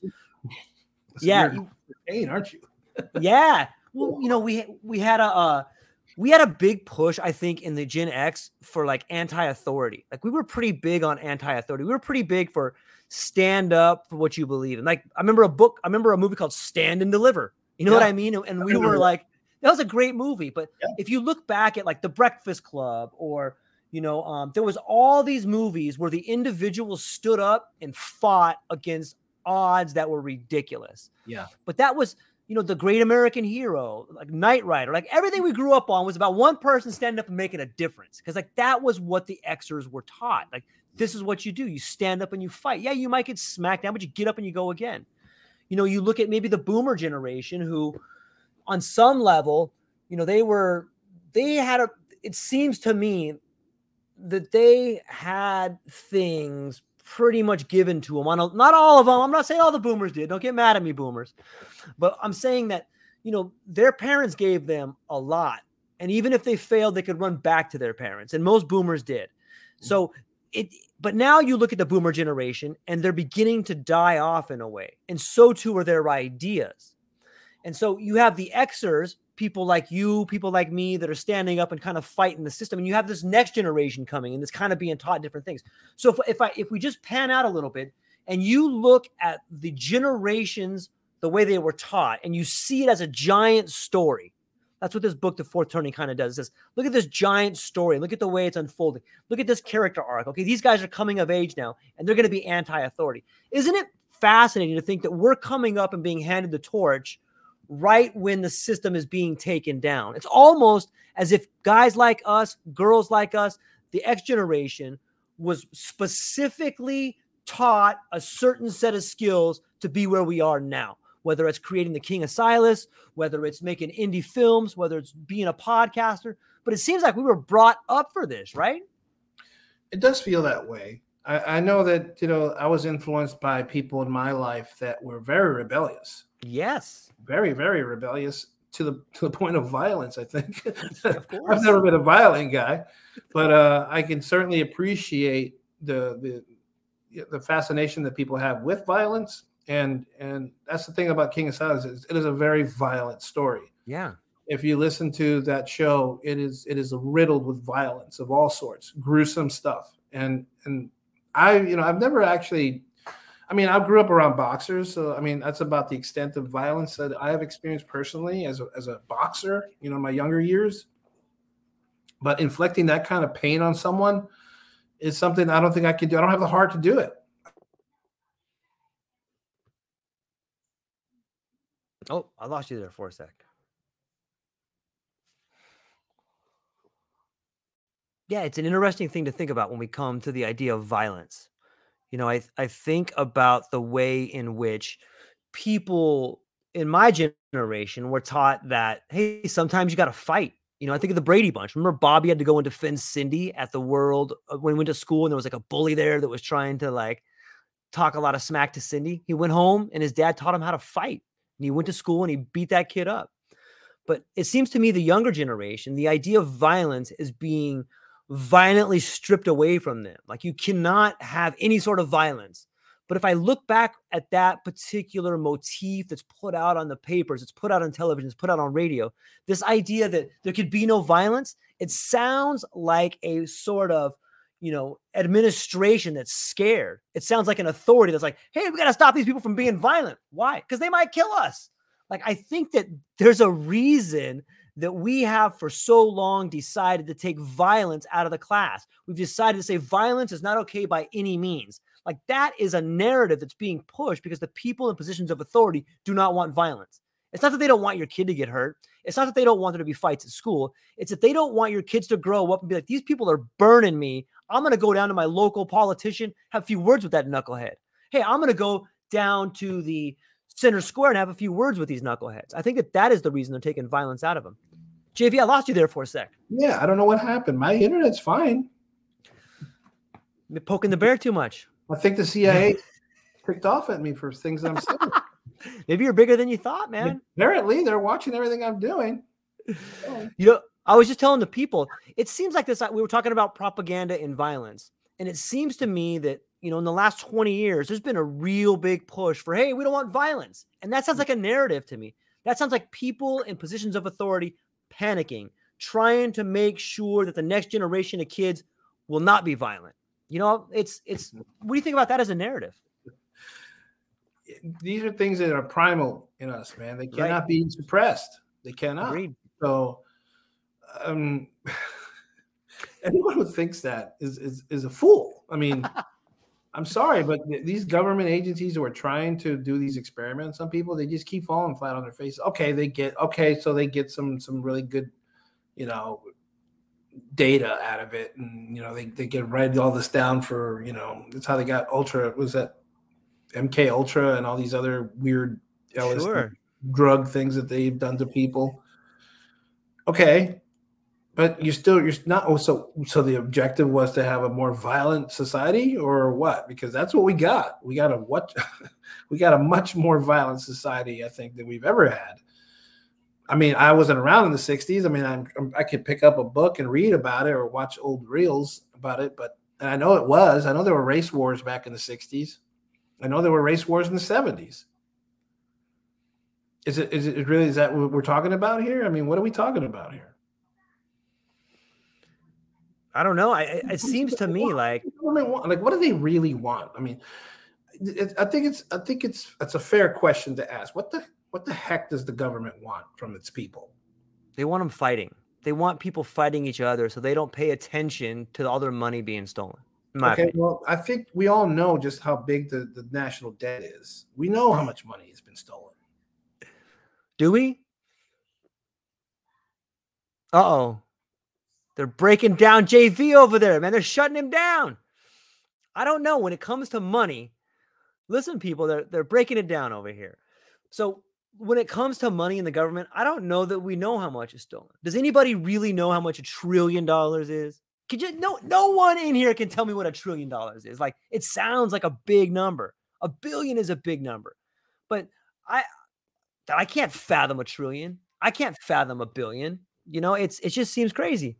yeah, (laughs) you, aren't you? (laughs) yeah, well, you know, we we had a uh, we had a big push, I think, in the Gen X for like anti-authority. Like we were pretty big on anti-authority. We were pretty big for stand up for what you believe. And like I remember a book, I remember a movie called Stand and Deliver. You know yeah. what I mean? And we were like, that was a great movie. But yeah. if you look back at like The Breakfast Club or You know, um, there was all these movies where the individual stood up and fought against odds that were ridiculous. Yeah. But that was, you know, the great American hero, like Knight Rider, like everything we grew up on was about one person standing up and making a difference. Because like that was what the Xers were taught. Like this is what you do. You stand up and you fight. Yeah, you might get smacked down, but you get up and you go again. You know, you look at maybe the boomer generation who, on some level, you know, they were, they had a, it seems to me that they had things pretty much given to them. On a, not all of them. I'm not saying all the boomers did. Don't get mad at me, boomers. But I'm saying that, you know, their parents gave them a lot. And even if they failed, they could run back to their parents. And most boomers did. So it but now you look at the boomer generation and they're beginning to die off in a way and so too are their ideas and so you have the xers people like you people like me that are standing up and kind of fighting the system and you have this next generation coming and it's kind of being taught different things so if, if i if we just pan out a little bit and you look at the generations the way they were taught and you see it as a giant story that's what this book, The Fourth Turning, kind of does. It says, look at this giant story. Look at the way it's unfolding. Look at this character arc. Okay, these guys are coming of age now, and they're going to be anti-authority. Isn't it fascinating to think that we're coming up and being handed the torch right when the system is being taken down? It's almost as if guys like us, girls like us, the X generation was specifically taught a certain set of skills to be where we are now whether it's creating the King Asilas, whether it's making indie films, whether it's being a podcaster. But it seems like we were brought up for this, right? It does feel that way. I, I know that, you know, I was influenced by people in my life that were very rebellious. Yes. Very, very rebellious to the to the point of violence, I think. (laughs) I've never been a violent guy, but uh, I can certainly appreciate the the the fascination that people have with violence and and that's the thing about King Asilas is it is a very violent story. Yeah. If you listen to that show, it is it is riddled with violence of all sorts, gruesome stuff. And and I, you know, I've never actually I mean, I grew up around boxers, so I mean, that's about the extent of violence that I have experienced personally as a, as a boxer, you know, my younger years. But inflicting that kind of pain on someone is something I don't think I can do. I don't have the heart to do it. Oh, I lost you there for a sec. Yeah, it's an interesting thing to think about when we come to the idea of violence. You know, I I think about the way in which people in my generation were taught that hey, sometimes you got to fight. You know, I think of the Brady Bunch. Remember, Bobby had to go and defend Cindy at the World uh, when he went to school, and there was like a bully there that was trying to like talk a lot of smack to Cindy. He went home, and his dad taught him how to fight and he went to school and he beat that kid up. But it seems to me the younger generation, the idea of violence is being violently stripped away from them. Like you cannot have any sort of violence. But if I look back at that particular motif that's put out on the papers, it's put out on television, it's put out on radio, this idea that there could be no violence, it sounds like a sort of you know, administration that's scared. It sounds like an authority that's like, hey, we got to stop these people from being violent. Why? Because they might kill us. Like, I think that there's a reason that we have for so long decided to take violence out of the class. We've decided to say violence is not okay by any means. Like, that is a narrative that's being pushed because the people in positions of authority do not want violence. It's not that they don't want your kid to get hurt. It's not that they don't want there to be fights at school. It's that they don't want your kids to grow up and be like, these people are burning me. I'm going to go down to my local politician, have a few words with that knucklehead. Hey, I'm going to go down to the center square and have a few words with these knuckleheads. I think that that is the reason they're taking violence out of them. JV, I lost you there for a sec. Yeah, I don't know what happened. My internet's fine. You're poking the bear too much. I think the CIA (laughs) picked off at me for things I'm saying. (laughs) Maybe you're bigger than you thought, man. Apparently, they're watching everything I'm doing. (laughs) You know, I was just telling the people, it seems like this. We were talking about propaganda and violence, and it seems to me that you know, in the last 20 years, there's been a real big push for, hey, we don't want violence, and that sounds mm. like a narrative to me. That sounds like people in positions of authority panicking, trying to make sure that the next generation of kids will not be violent. You know, it's it's. (laughs) What do you think about that as a narrative? these are things that are primal in us, man. They cannot right. be suppressed. They cannot. Agreed. So, um, (laughs) anyone who thinks that is is, is a fool. I mean, (laughs) I'm sorry, but th- these government agencies who are trying to do these experiments on people, they just keep falling flat on their face. Okay, they get okay, so they get some some really good, you know, data out of it, and you know they they get write all this down for you know that's how they got Ultra. Was that MK Ultra and all these other weird LSD Sure. drug things that they've done to people? Okay, but you're still you're not. Oh, so so the objective was to have a more violent society, or what? Because that's what we got. We got a what? (laughs) we got a much more violent society, I think, than we've ever had. I mean, I wasn't around in the '60s. I mean, I'm, I could pick up a book and read about it or watch old reels about it, but I know it was. I know there were race wars back in the '60s. I know there were race wars in the '70s. Is it is it really is that what we're talking about here? I mean, what are we talking about here? I don't know. I, it- seems to me like the government want? Like, what do they really want? I mean, it, I think it's I think it's it's a fair question to ask. What the what the heck does the government want from its people? they want them fighting. They want people fighting each other so they don't pay attention to all their money being stolen. Okay, opinion. well, I think we all know just how big the, the national debt is. We know how much money has been stolen. Do we? Uh oh. They're breaking down JV over there, man. They're shutting him down. I don't know. When it comes to money, listen, people, they're, they're breaking it down over here. So, when it comes to money in the government, I don't know that we know how much is stolen. Does anybody really know how much a trillion dollars is? Could you no no one in here can tell me what a trillion dollars is. Like it sounds like a big number. A billion is a big number. But I I can't fathom a trillion. I can't fathom a billion. You know, it's it just seems crazy.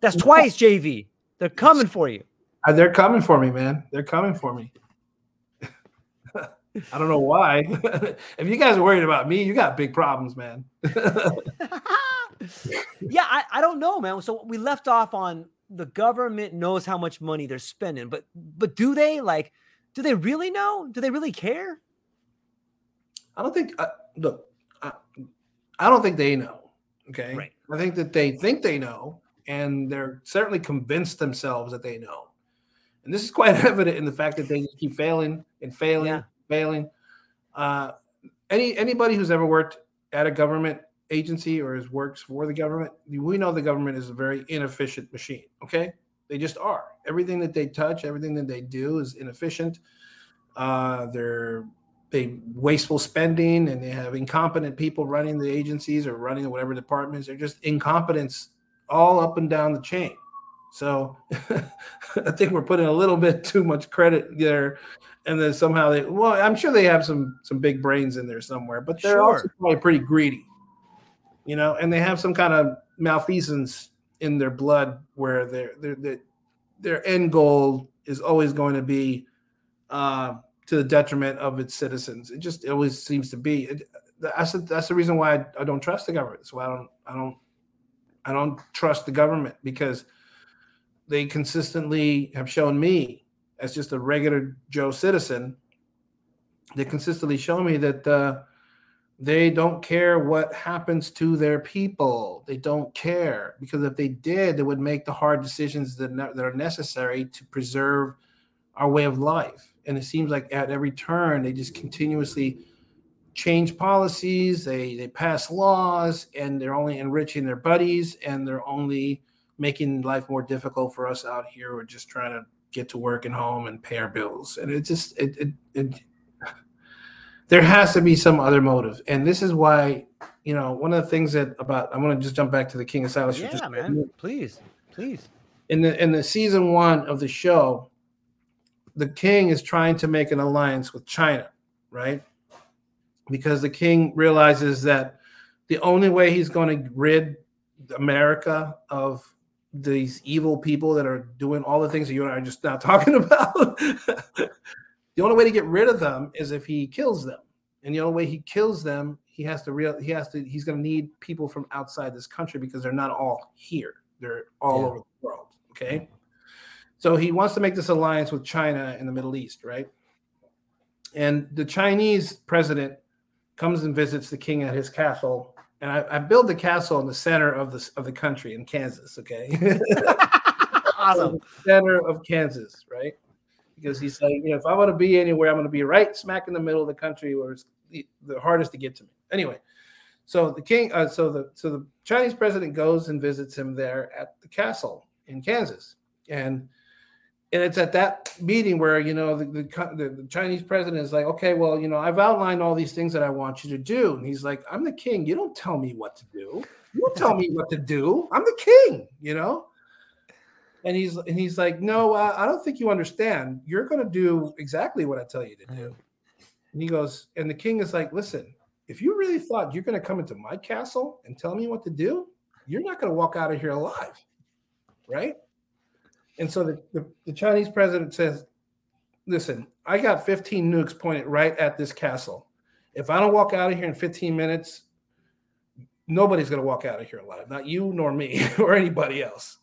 That's twice JV. They're coming for you. Uh, they're coming for me, man. They're coming for me. (laughs) I don't know why. (laughs) if you guys are worried about me, you got big problems, man. (laughs) yeah, I, I don't know, man. So we left off on the government knows how much money they're spending, but but do they like do they really know? Do they really care? I don't think. Uh, look, I, I don't think they know. Okay, Right. I think that they think they know, and they're certainly convinced themselves that they know. And this is quite (laughs) evident in the fact that they just keep failing and failing, Yeah. failing. Uh, any anybody who's ever worked at a government agency or has works for the government, we know the government is a very inefficient machine. Okay, they just are. Everything that they touch, everything that they do is inefficient. Uh, they're they wasteful spending and they have incompetent people running the agencies or running whatever departments. They're just incompetence all up and down the chain. So (laughs) I think we're putting a little bit too much credit there. And then somehow they well, I'm sure they have some some big brains in there somewhere, but they're also probably pretty greedy. You know, and they have some kind of malfeasance in their blood where their their their, their end goal is always going to be uh, to the detriment of its citizens. It just always seems to be. It, that's the, that's the reason why I, I don't trust the government. So I don't I don't I don't trust the government because they consistently have shown me as just a regular Joe citizen. They consistently show me that uh, they don't care what happens to their people. They don't care because if they did, they would make the hard decisions that, ne- that are necessary to preserve our way of life. And it seems like at every turn, they just continuously change policies, they, they pass laws, and they're only enriching their buddies and they're only making life more difficult for us out here. We're just trying to get to work and home and pay our bills. And it just, it, it, it (sighs) there has to be some other motive. And this is why, you know, one of the things that about, I'm going to just jump back to the King of just Yeah, man. Please. Please. in the in the season one of the show, the king is trying to make an alliance with China, right? Because the king realizes that the only way he's going to rid America of these evil people that are doing all the things that you and I are just now (laughs) talking about, the only way to get rid of them is if he kills them. And the only way he kills them, he has to real he has to he's going to need people from outside this country because they're not all here. They're all Yeah. over the world. Okay. So he wants to make this alliance with China in the Middle East, right? And the Chinese president comes and visits the king at his castle and I, I build the castle in the center of the of the country in Kansas. Okay, (laughs) awesome. (laughs) center of Kansas, right? Because he's like, you know, if I want to be anywhere, I'm going to be right smack in the middle of the country where it's the, the hardest to get to me. Anyway, so the king, uh, so the so the Chinese president goes and visits him there at the castle in Kansas, and and it's at that meeting where you know the, the, the, chinese president is like okay well you know i've outlined all these things that i want you to do. And he's like i'm the king. You don't tell me what to do. You don't tell me what to do. I'm the king you know? And he's and he's like no uh, i don't think you understand. You're going to do exactly what i tell you to do. And he goes and the king is like listen if you really thought you're going to come into my castle and tell me what to do you're not going to walk out of here alive. Right and so the, the, the, Chinese president says, listen, I got 15 nukes pointed right at this castle. If I don't walk out of here in 15 minutes, nobody's going to walk out of here alive, not you nor me (laughs) or anybody else.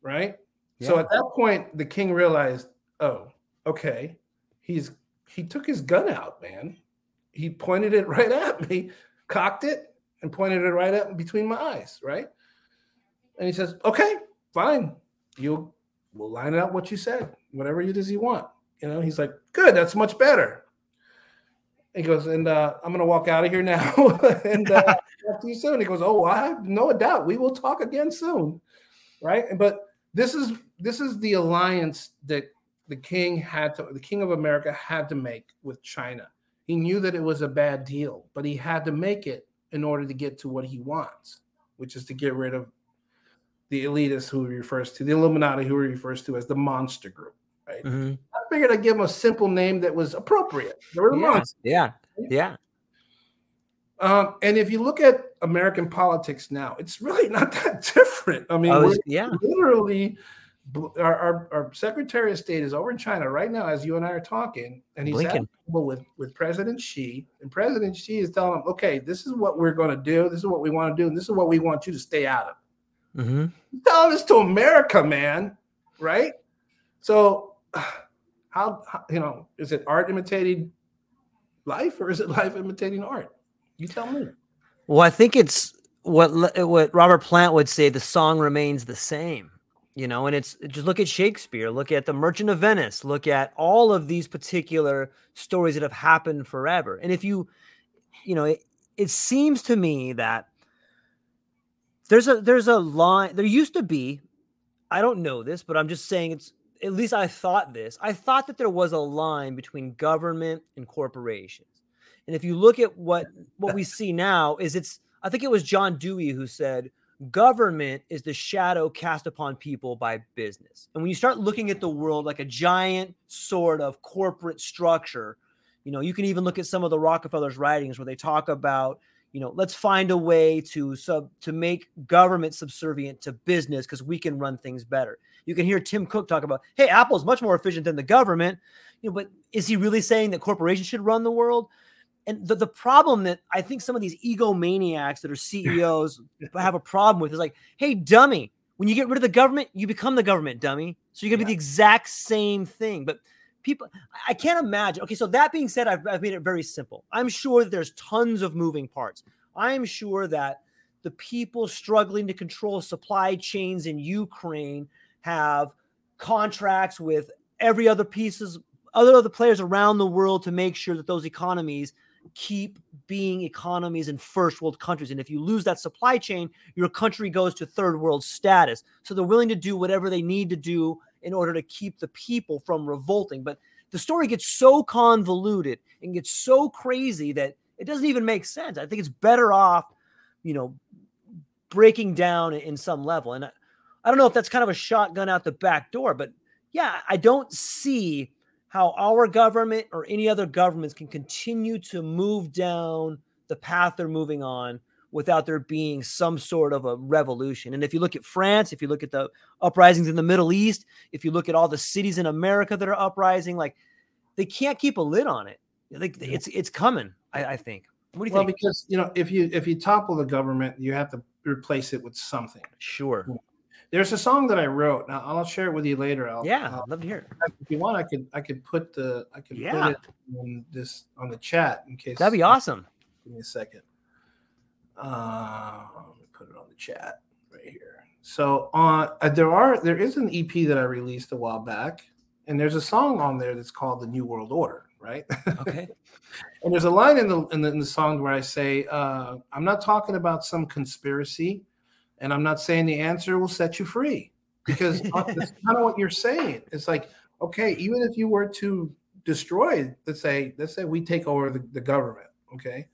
Right? Yeah. So at that point, the king realized, oh, okay, he's he took his gun out, man. He pointed it (laughs) right at me, cocked it, and pointed it right at between my eyes, right? And he says, okay, fine you'll we'll line it up what you said, whatever it is you want. You know, he's like, good, that's much better. He goes, and uh, I'm gonna walk out of here now, (laughs) and uh, (laughs) talk to you soon. He goes, oh, I have no doubt we will talk again soon, right? But this is this is the alliance that the king had to, the king of America had to make with China. He knew that it was a bad deal, but he had to make it in order to get to what he wants, which is to get rid of the elitists who he refers to, the Illuminati who he refers to as the monster group. Right. Mm-hmm. I figured I'd give them a simple name that was appropriate. They were the yeah, monsters. Yeah. Yeah. Um, and if you look at American politics now, it's really (laughs) not that different. I mean, oh, yeah, literally, our, our, our, Secretary of State is over in China right now, as you and I are talking, and he's at with with President Xi, and President Xi is telling him, "Okay, this is what we're going to do. This is what we want to do, and this is what we want you to stay out of." Mm-hmm. Telling this to America, man, right? So, how, how you know is it art imitating life or is it life imitating art? You tell me. Well, I think it's what what Robert Plant would say. The song remains the same, you know. And it's just look at Shakespeare, look at The Merchant of Venice, look at all of these particular stories that have happened forever. And if you, you know, it, it seems to me that there's a there's a line. There used to be. I don't know this, but I'm just saying it's. At least I thought this. I thought that there was a line between government and corporations. And if you look at what what we see now, is it's. I think it was John Dewey who said government is the shadow cast upon people by business. And when you start looking at the world like a giant sort of corporate structure, you know, you can even look at some of the Rockefellers' writings where they talk about you know let's find a way to sub to make government subservient to business because we can run things better. You can hear tim cook talk about hey apple's much more efficient than the government. You know but is he really saying that corporations should run the world? And the, the problem that i think some of these egomaniacs that are ceos (laughs) have a problem with is like hey dummy when you get rid of the government you become the government dummy. So you're going to yeah. be the exact same thing. But people i can't imagine okay so that being said I've, I've made it very simple i'm sure there's tons of moving parts i'm sure that the people struggling to control supply chains in ukraine have contracts with every other pieces other other players around the world to make sure that those economies keep being economies in first world countries. And if you lose that supply chain, your country goes to third world status. So they're willing to do whatever they need to do in order to keep the people from revolting. But the story gets so convoluted and gets so crazy that it doesn't even make sense. I think it's better off, you know, breaking down in some level. And I, I don't know if that's kind of a shotgun out the back door, but yeah, I don't see how our government or any other governments can continue to move down the path they're moving on without there being some sort of a revolution. And if you look at France, if you look at the uprisings in the Middle East, if you look at all the cities in America that are uprising, like they can't keep a lid on it. Like it's it's coming. I, I think. What do you think? well, think? because you know, if you if you topple the government, you have to replace it with something. Sure. There's a song that I wrote. Now I'll share it with you later. I'll, yeah, I'll, I'd love to hear it. If you want, I could I could put the I could yeah. put it on this on the chat in case. That'd be awesome. Give me a second. Uh, let me put it on the chat right here. So on uh, there are there is an EP that I released a while back, and there's a song on there that's called "The New World Order." Right. Okay. (laughs) and there's a line in the, in the in the song where I say, uh, "I'm not talking about some conspiracy, and I'm not saying the answer will set you free." Because (laughs) that's kind of what you're saying. It's like, okay, even if you were to destroy, let's say, let's say we take over the, the government, okay,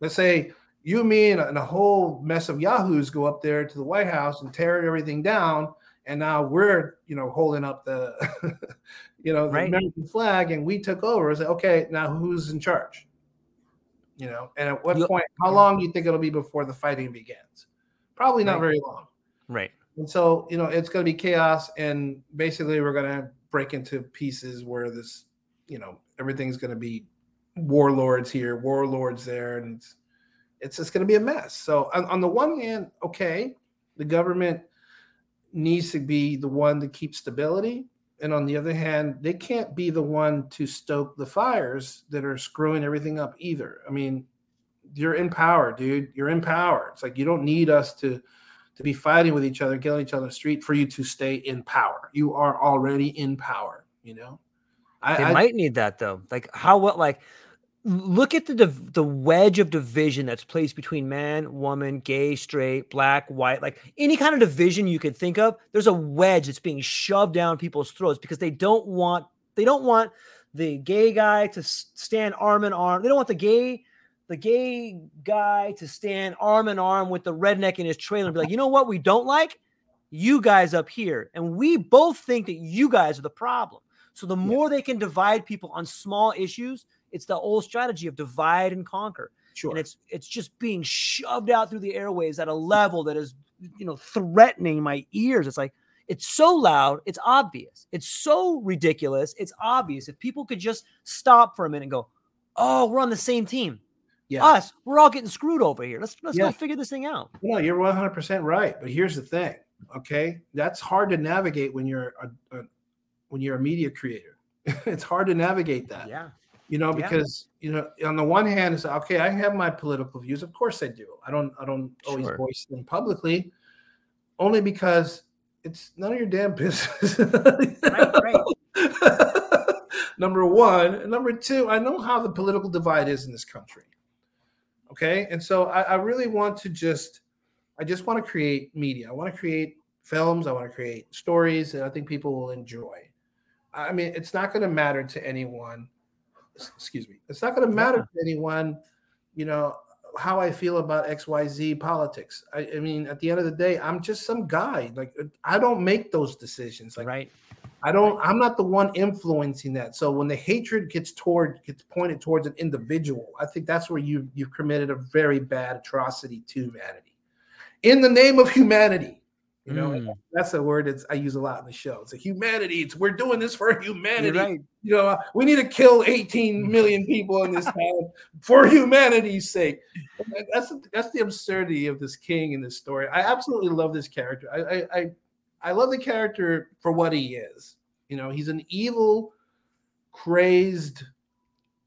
let's say you, me, and a, and a, whole mess of yahoos go up there to the White House and tear everything down, and now we're, you know, holding up the, (laughs) you know, the right. American flag, and we took over. It's like, okay, now who's in charge? You know, and at what you, point? How long do you think it'll be before the fighting begins? Probably not right. very long. Right. And so, you know, it's going to be chaos, and basically, we're going to break into pieces where this, you know, everything's going to be warlords here, warlords there, and it's just going to be a mess. So on, on, the one hand, okay, the government needs to be the one to keep stability, and on the other hand, they can't be the one to stoke the fires that are screwing everything up either. I mean, you're in power, dude. You're in power. It's like you don't need us to to be fighting with each other, killing each other on the street for you to stay in power. You are already in power. You know. I, they I, might need that though. Like how what like look at the the wedge of division that's placed between man, woman, gay, straight, black, white, like any kind of division you could think of. There's a wedge that's being shoved down people's throats because they don't want they don't want the gay guy to stand arm in arm. They don't want the gay the gay guy to stand arm in arm with the redneck in his trailer and be like, you know what, we don't like you guys up here, and we both think that you guys are the problem. So the more yeah. they can divide people on small issues, it's the old strategy of divide and conquer. Sure. And it's it's just being shoved out through the airways at a level that is, you know, threatening my ears. It's like it's so loud, it's obvious. It's so ridiculous, it's obvious. If people could just stop for a minute and go, "Oh, we're on the same team." Yeah. Us, we're all getting screwed over here. Let's let's yeah. go figure this thing out. No, you're 100% right. But here's the thing, okay? That's hard to navigate when you're a, a when you're a media creator. (laughs) it's hard to navigate that. Yeah you know because yeah. you know on the one hand it's okay i have my political views. Of course i do. I don't i don't always sure. voice them publicly only because it's none of your damn (laughs) business. Right, right. (laughs) number one. And number two i know how the political divide is in this country. Okay? And so I, I really want to just i just want to create media. I want to create films. I want to create stories that i think people will enjoy. I mean it's not going to matter to anyone excuse me, it's not going to matter yeah. to anyone, you know, how I feel about XYZ politics. I, I, mean, at the end of the day, I'm just some guy. Like uh, I don't make those decisions. Like right. I don't, I'm not the one influencing that. So when the hatred gets toward gets pointed towards an individual, I think that's where you you've committed a very bad atrocity to humanity. In the name of humanity. You know, mm. that's a word that I use a lot in the show. It's a humanity. It's we're doing this for (laughs) humanity. Right. You know, we need to kill 18 (laughs) million people in this town for humanity's sake. That's that's the absurdity of this king in this story. I absolutely love this character. I I I, I love the character for what he is. You know, he's an evil, crazed,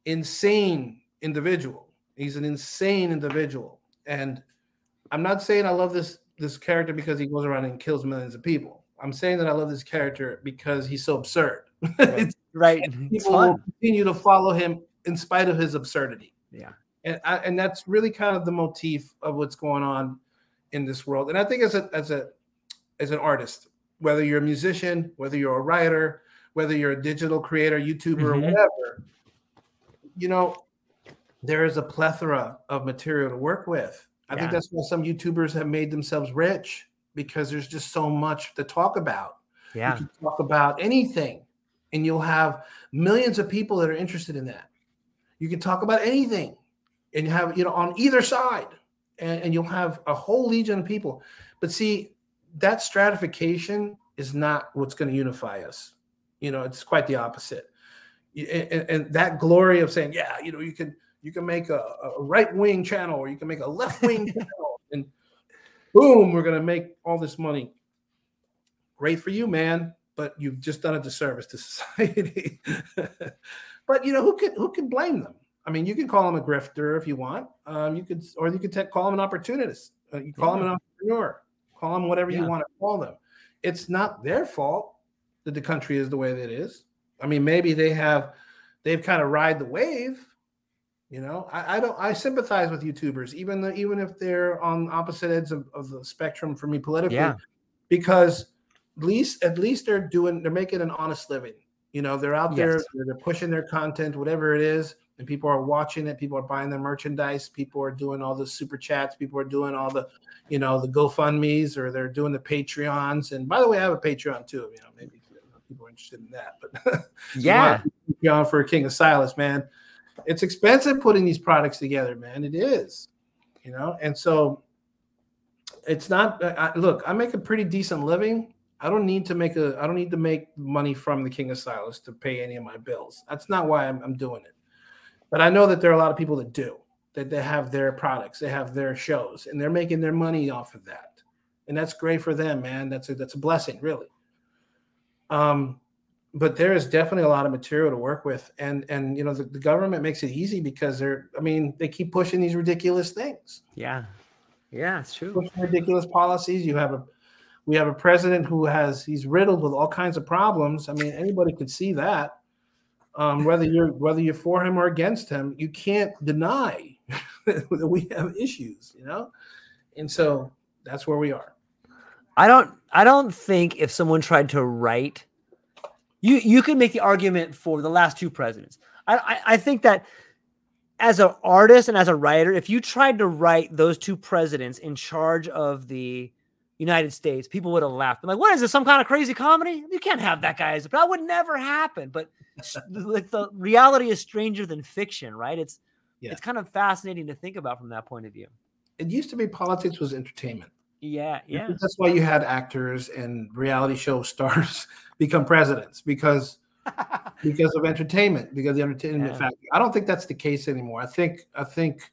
insane individual. He's an insane individual, and I'm not saying I love this this character because he goes around and kills millions of people. I'm saying that I love this character because he's so absurd. Right. (laughs) right. People will continue to follow him in spite of his absurdity. Yeah. And I, and that's really kind of the motif of what's going on in this world. And I think as a as a as an artist, whether you're a musician, whether you're a writer, whether you're a digital creator, YouTuber, mm-hmm. or whatever, you know, there is a plethora of material to work with. I yeah. think that's why some YouTubers have made themselves rich because there's just so much to talk about. Yeah. You can talk about anything and you'll have millions of people that are interested in that. You can talk about anything and you have, you know, on either side and, and you'll have a whole legion of people. But see, that stratification is not what's going to unify us. You know, it's quite the opposite. And, and, that glory of saying, yeah, you know, you can you can make a, a right wing channel or you can make a left wing (laughs) channel, and boom, we're gonna make all this money. Great for you, man, but you've just done a disservice to (laughs) society. but you know who can who can blame them? I mean, you can call him a grifter if you want. Um, you could, or you could call him an opportunist. Uh, you call yeah. him an entrepreneur. Call him whatever yeah. you want to call them. It's not their fault that the country is the way that it is. I mean, maybe they have, they've kind of ride the wave. You know, I, I don't. I sympathize with YouTubers, even though, even if they're on opposite ends of, of the spectrum for me politically, yeah. because at least at least they're doing they're making an honest living. You know, they're out there, yes. they're pushing their content, whatever it is, and people are watching it. People are buying their merchandise. People are doing all the super chats. People are doing all the, you know, the GoFundmes or they're doing the Patreons. And by the way, I have a Patreon too. You know, maybe people are interested in that. But (laughs) yeah, Patreon for King Asilas, man. It's expensive putting these products together, man. It is, you know, and so it's not. I, look, I make a pretty decent living. I don't need to make a. I don't need to make money from the King Asilas to pay any of my bills. That's not why I'm, I'm doing it. But I know that there are a lot of people that do, that they have their products, they have their shows, and they're making their money off of that. And that's great for them, man. That's a that's a blessing, really. Um, but there is definitely a lot of material to work with, and and you know the, the government makes it easy because they're, I mean, they keep pushing these ridiculous things. Yeah, yeah, it's true. Pushing ridiculous policies. You have a we have a president who has he's riddled with all kinds of problems. I mean, anybody could see that um, whether you're whether you're for him or against him, you can't deny (laughs) that we have issues, you know, and so that's where we are. I don't I don't think if someone tried to write, you you could make the argument for the last two presidents. I, I, I think that as an artist and as a writer, if you tried to write those two presidents in charge of the United States, people would have laughed. I'm like, what is this? Some kind of crazy comedy? You can't have that guy as a that would never happen. But like the reality is stranger than fiction, right? It's yeah. it's kind of fascinating to think about from that point of view. It used to be politics was entertainment. Yeah, yeah. That's why you had actors and reality show stars become presidents because (laughs) because of entertainment, because the entertainment yeah. factor. I don't think that's the case anymore. I think I think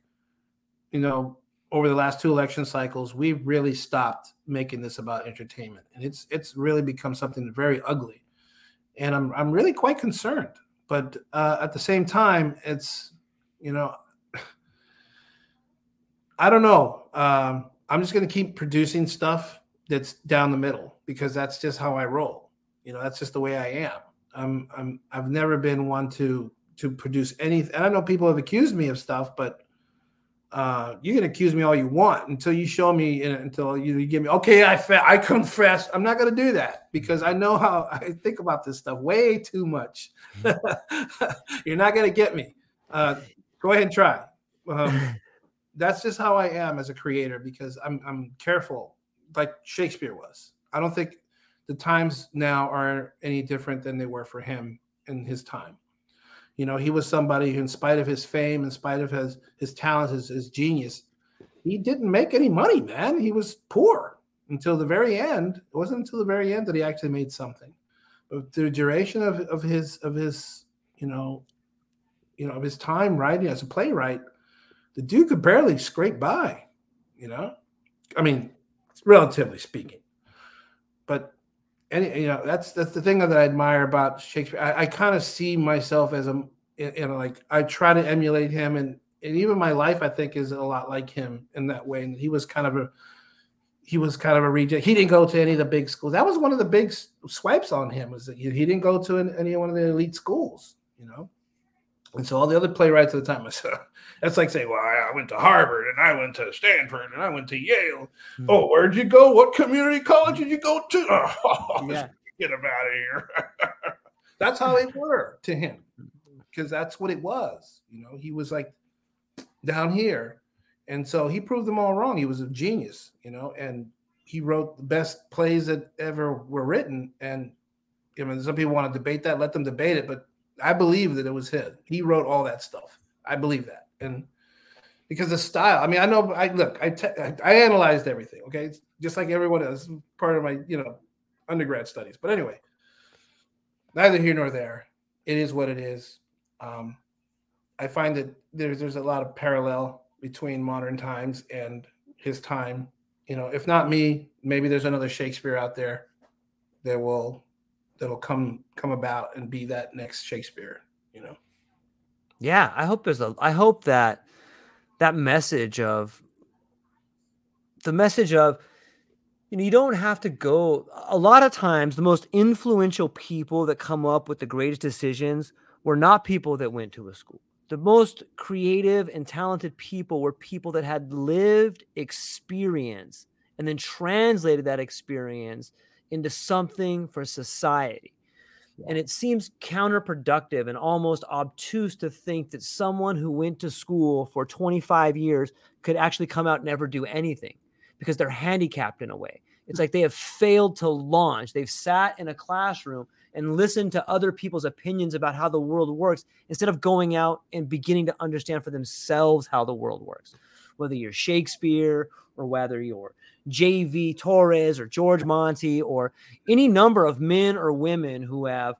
you know over the last two election cycles, we've really stopped making this about entertainment, and it's it's really become something very ugly, and I'm I'm really quite concerned. But uh, at the same time, it's you know, (sighs) I don't know. Um, I'm just going to keep producing stuff that's down the middle because that's just how I roll. You know, that's just the way I am. I'm I'm I've never been one to to produce anything. And I know people have accused me of stuff, but uh, you can accuse me all you want until you show me until you, you give me okay i fa- i confess. I'm not going to do that because i know how (laughs) i think about this stuff way too much. (laughs) You're not going to get me. Uh, go ahead and try. Um, (laughs) that's just how i am as a creator because i'm, I'm careful like shakespeare was. I don't think the times now are any different than they were for him in his time you know, he was somebody who, in spite of his fame, in spite of his his talent, his, his genius, he didn't make any money, man. He was poor until the very end. It wasn't until the very end that he actually made something. But the duration of, of his of his, you know, you know, of his time writing as a playwright, the dude could barely scrape by, you know. I mean, relatively speaking. But any you know that's that's the thing that I admire about Shakespeare. I, I kind of see myself as a you know like I try to emulate him, and and even my life I think is a lot like him in that way. And he was kind of a he was kind of a reject. He didn't go to any of the big schools. That was one of the big swipes on him was that he, didn't go to any one of the elite schools. You know, and so all the other playwrights at the time, (laughs) that's like saying, well, I went to Harvard and I went to Stanford and I went to Yale. Mm-hmm. Oh, where'd you go? What community college did you go to? (laughs) Oh, yeah. (laughs) get him out of here. that's how it were to him because that's what it was. You know, he was like down here. And so he proved them all wrong. He was a genius, you know, and he wrote the best plays that ever were written. And I mean, some people want to debate that, let them debate it, but I believe that it was him. He wrote all that stuff. I believe that, and because the style. I mean, I know. I look. I te- I analyzed everything. Okay, it's just like everyone else. Part of my you know undergrad studies. But anyway, neither here nor there. It is what it is. Um, I find that there's there's a lot of parallel between modern times and his time. You know, if not me, maybe there's another Shakespeare out there that will that'll come come about and be that next Shakespeare, you know. Yeah, I hope there's a I hope that that message of the message of you know you don't have to go a lot of times the most influential people that come up with the greatest decisions were not people that went to a school the most creative and talented people were people that had lived experience and then translated that experience into something for society yeah. and it seems counterproductive and almost obtuse to think that someone who went to school for 25 years could actually come out and never do anything because they're handicapped in a way. It's like they have failed to launch. They've sat in a classroom and listened to other people's opinions about how the world works instead of going out and beginning to understand for themselves how the world works. Whether you're Shakespeare or whether you're JV Torres or George Monty or any number of men or women who have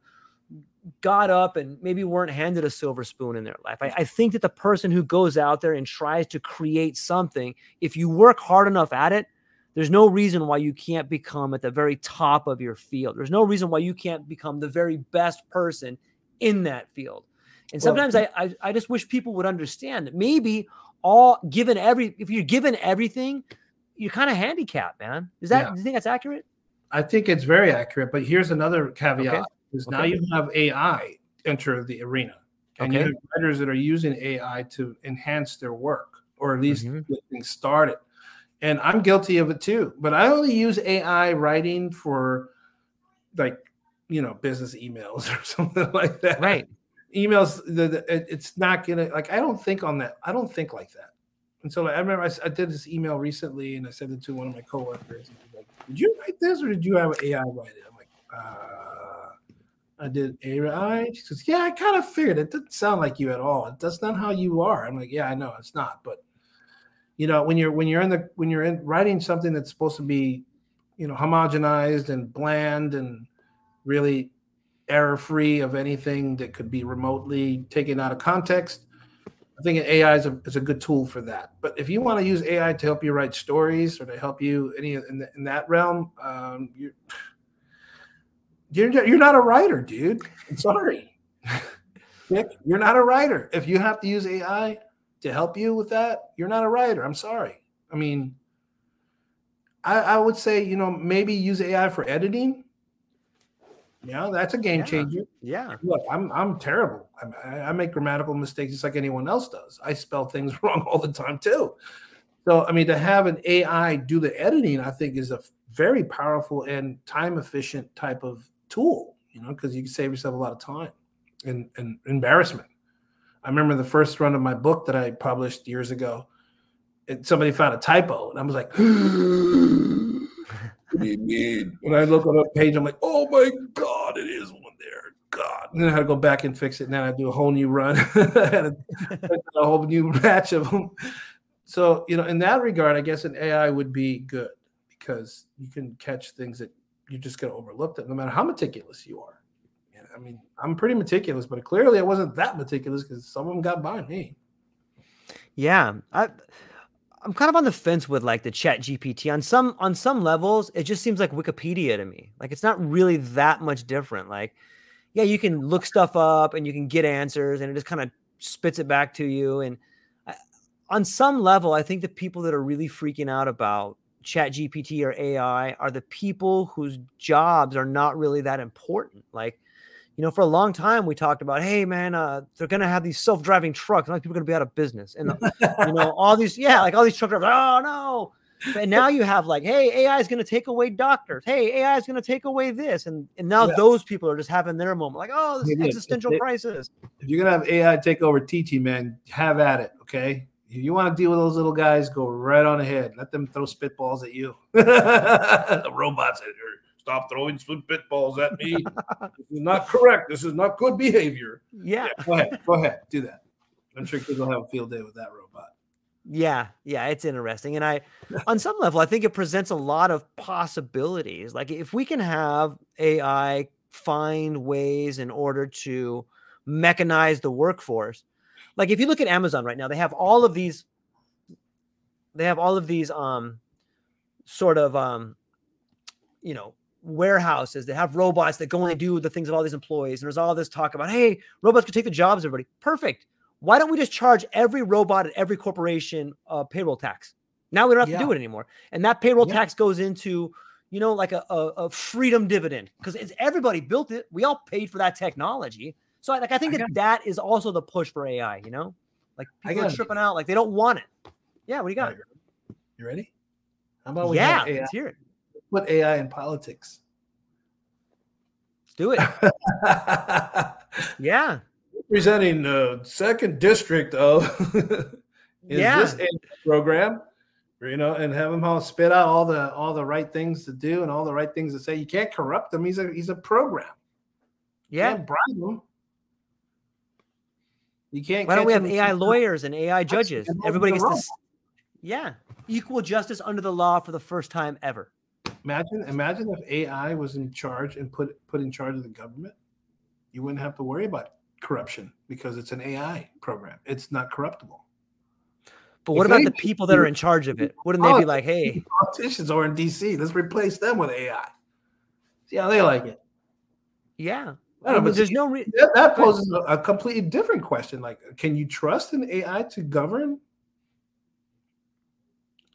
got up and maybe weren't handed a silver spoon in their life. I, I, think that the person who goes out there and tries to create something, if you work hard enough at it, there's no reason why you can't become at the very top of your field. There's no reason why you can't become the very best person in that field. And sometimes well, I, I, I just wish people would understand that maybe all given every if you're given everything, you're kind of handicapped, man. Is that yeah. do you think that's accurate? I think it's very accurate, but here's another caveat. Okay is okay. now you have AI enter the arena, and okay. you have writers that are using AI to enhance their work or at least mm-hmm. get things started. And I'm guilty of it too, but I only use AI writing for like you know business emails (laughs) or something like that. Right. Emails, the, the, it's not gonna like I don't think on that. I don't think like that. And so like, I remember I, I, did this email recently, and I sent it to one of my coworkers. And like, "Did you write this, or did you have AI write it?" I'm like, uh, I did AI. She says, Yeah, I kind of figured it doesn't sound like you at all. That's not how you are. I'm like, Yeah, I know it's not. But you know, when you're when you're in the when you're in writing something that's supposed to be, you know, homogenized and bland and really error free of anything that could be remotely taken out of context, I think AI is a, is a good tool for that. But if you want to use AI to help you write stories or to help you any in, the, in that realm, um, you you're, you're not a writer, dude. I'm sorry. (laughs) Nick, you're not a writer. If you have to use AI to help you with that, you're not a writer. I'm sorry. I mean, I, I would say, you know, maybe use AI for editing. Yeah, that's a game yeah. changer. Yeah. Look, I'm I'm terrible. I, I make grammatical mistakes just like anyone else does. I spell things (laughs) wrong all the time too. So, I mean, to have an AI do the editing, I think is a very powerful and time efficient type of tool, you know, because you can save yourself a lot of time and, and embarrassment. I remember the first run of my book that I published years ago, and somebody found a typo, and I was like, (gasps) "What mean?" When I look on a page, I'm like, "Oh my god, it is one there." God, and then I had to go back and fix it. Now I do a whole new run, (laughs) a, a whole new (laughs) batch of them. So you know, in that regard, I guess an AI would be good because you can catch things that you're just going to overlook them no matter how meticulous you are. I mean, I'm pretty meticulous, but clearly I wasn't that meticulous because some of them got by me. Yeah, I, I'm kind of on the fence with like the Chat GPT. On some on some levels, it just seems like Wikipedia to me. Like it's not really that much different. Like, yeah, you can look stuff up and you can get answers, and it just kind of spits it back to you. And I, on some level, I think the people that are really freaking out about chat gpt or ai are the people whose jobs are not really that important like you know for a long time we talked about hey man uh, they're gonna have these self-driving trucks like people are gonna be out of business and you know (laughs) all these yeah like all these truck drivers oh no and now you have like hey ai is gonna take away doctors hey ai is gonna take away this and and now yeah. those people are just having their moment like oh this existential if, crisis if you're gonna have ai take over teaching man have at it okay if you want to deal with those little guys, go right on ahead. Let them throw spitballs at you. (laughs) the robots are stop throwing spitballs at me. this is not correct. This is not good behavior. Yeah. yeah. Go ahead. Go ahead. Do that. I'm sure kids will have a field day with that robot. Yeah, yeah, it's interesting. And I on some level, I think it presents a lot of possibilities. Like if we can have AI find ways in order to mechanize the workforce, like if you look at Amazon right now, they have all of these they have all of these um sort of um you know warehouses that have robots that go and do the things of all these employees and there's all this talk about hey robots could take the jobs everybody perfect Why don't we just charge every robot at every corporation uh, payroll tax? Now we don't have Yeah. to do it anymore, and that payroll Yeah. tax goes into you know like a, a, a freedom dividend because it's everybody built it. We all paid for that technology. So I, like I think I that that is also the push for AI. You know, like people are it. tripping out, like they don't want it. Yeah, what do you got? You ready? How about we yeah, let's hear it. Put AI in politics? Let's do it. (laughs) Yeah, Representing the second district of (laughs) is Yeah. this AI program, you know, and have him all spit out all the all the right things to do and all the right things to say. You can't corrupt him. He's a he's a program. You yeah. can't bribe him. You can't. Why don't we have AI lawyers and AI judges? Everybody gets this. Yeah, equal justice under the law for the first time ever. Imagine, imagine if AI was in charge and put put in charge of the government. You wouldn't have to worry about corruption because it's an AI program. It's not corruptible. But what If about they the people that are in charge of it? Wouldn't they be like, hey, Politicians are in DC. Let's replace them with AI. See how they like it. yeah? I don't know, but there's no re- That, that poses a, a completely different question. Like, can you trust an AI to govern?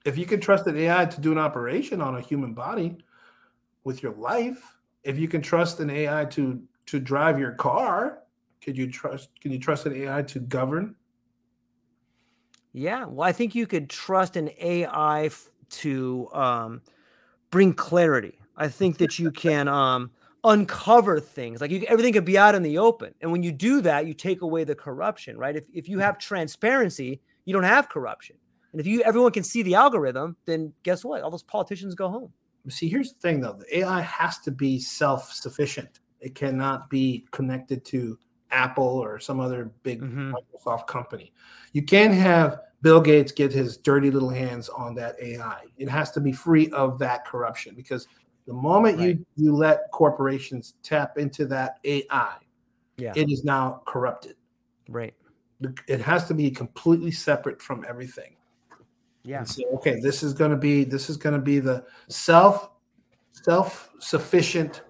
If you can trust an AI to do an operation on a human body with your life, if you can trust an AI to to drive your car, could you trust? Can you trust an AI to govern? Yeah, well, I think you could trust an AI f- to um, bring clarity. I think that you can um, uncover things like you, everything could be out in the open, and when you do that, you take away the corruption, right? If if you have transparency, you don't have corruption, and if you everyone can see the algorithm, then guess what? All those politicians go home. See, here's the thing though: the AI has to be self-sufficient. It cannot be connected to Apple or some other big Mhm. Microsoft company. You can't have Bill Gates get his dirty little hands on that AI. It has to be free of that corruption because the moment Right. you you let corporations tap into that AI, Yeah, it is now corrupted. right. It has to be completely separate from everything. Yeah, say, okay, this is going to be this is going to be the self self sufficient,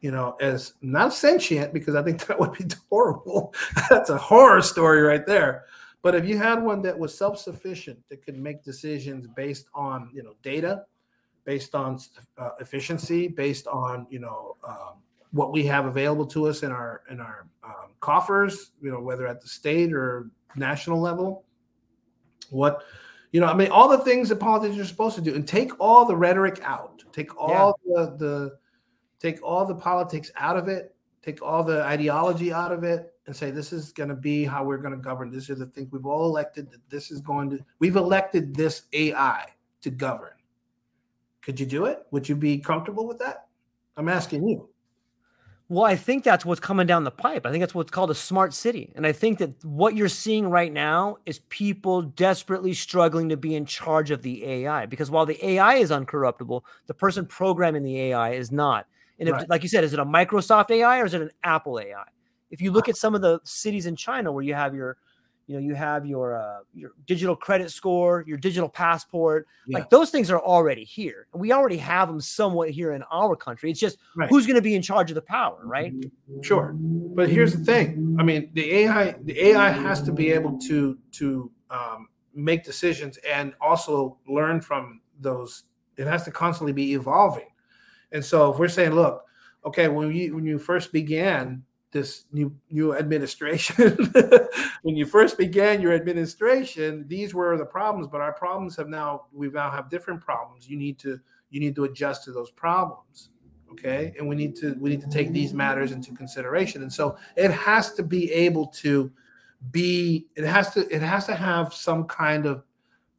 you know, as not sentient because I think (laughs) that would be horrible. (laughs) That's a horror story right there. But if you had one that was self sufficient that could make decisions based on you know data, based on uh, efficiency, based on you know um, what we have available to us in our in our um, coffers, you know, whether at the state or national level, what you know, I mean, all the things that politicians are supposed to do, and take all the rhetoric out, take all the the take all the politics out of it, take all the ideology out of it, and say this is going to be how we're going to govern. These are the things we've all elected. That this is going to. We've elected this AI to govern. Could you do it? Would you be comfortable with that? I'm asking you. Well, I think that's what's coming down the pipe. I think that's what's called a smart city. And I think that what you're seeing right now is people desperately struggling to be in charge of the AI because while the AI is uncorruptible, the person programming the AI is not. And if, Right. like you said, is it a Microsoft AI or is it an Apple AI? If you look at some of the cities in China where you have your, you know, you have your uh, your digital credit score, your digital passport, Yeah. like those things are already here. We already have them somewhat here in our country. It's just Right. who's going to be in charge of the power, right? Sure, but here's the thing. I mean, the AI, the AI has to be able to to um, make decisions and also learn from those. It has to constantly be evolving. And so, if we're saying, look, okay, when you when you first began this new new administration, (laughs) when you first began your administration, these were the problems. But our problems have now we now have different problems. You need to you need to adjust to those problems okay and we need to we need to take these matters into consideration and so it has to be able to be it has to it has to have some kind of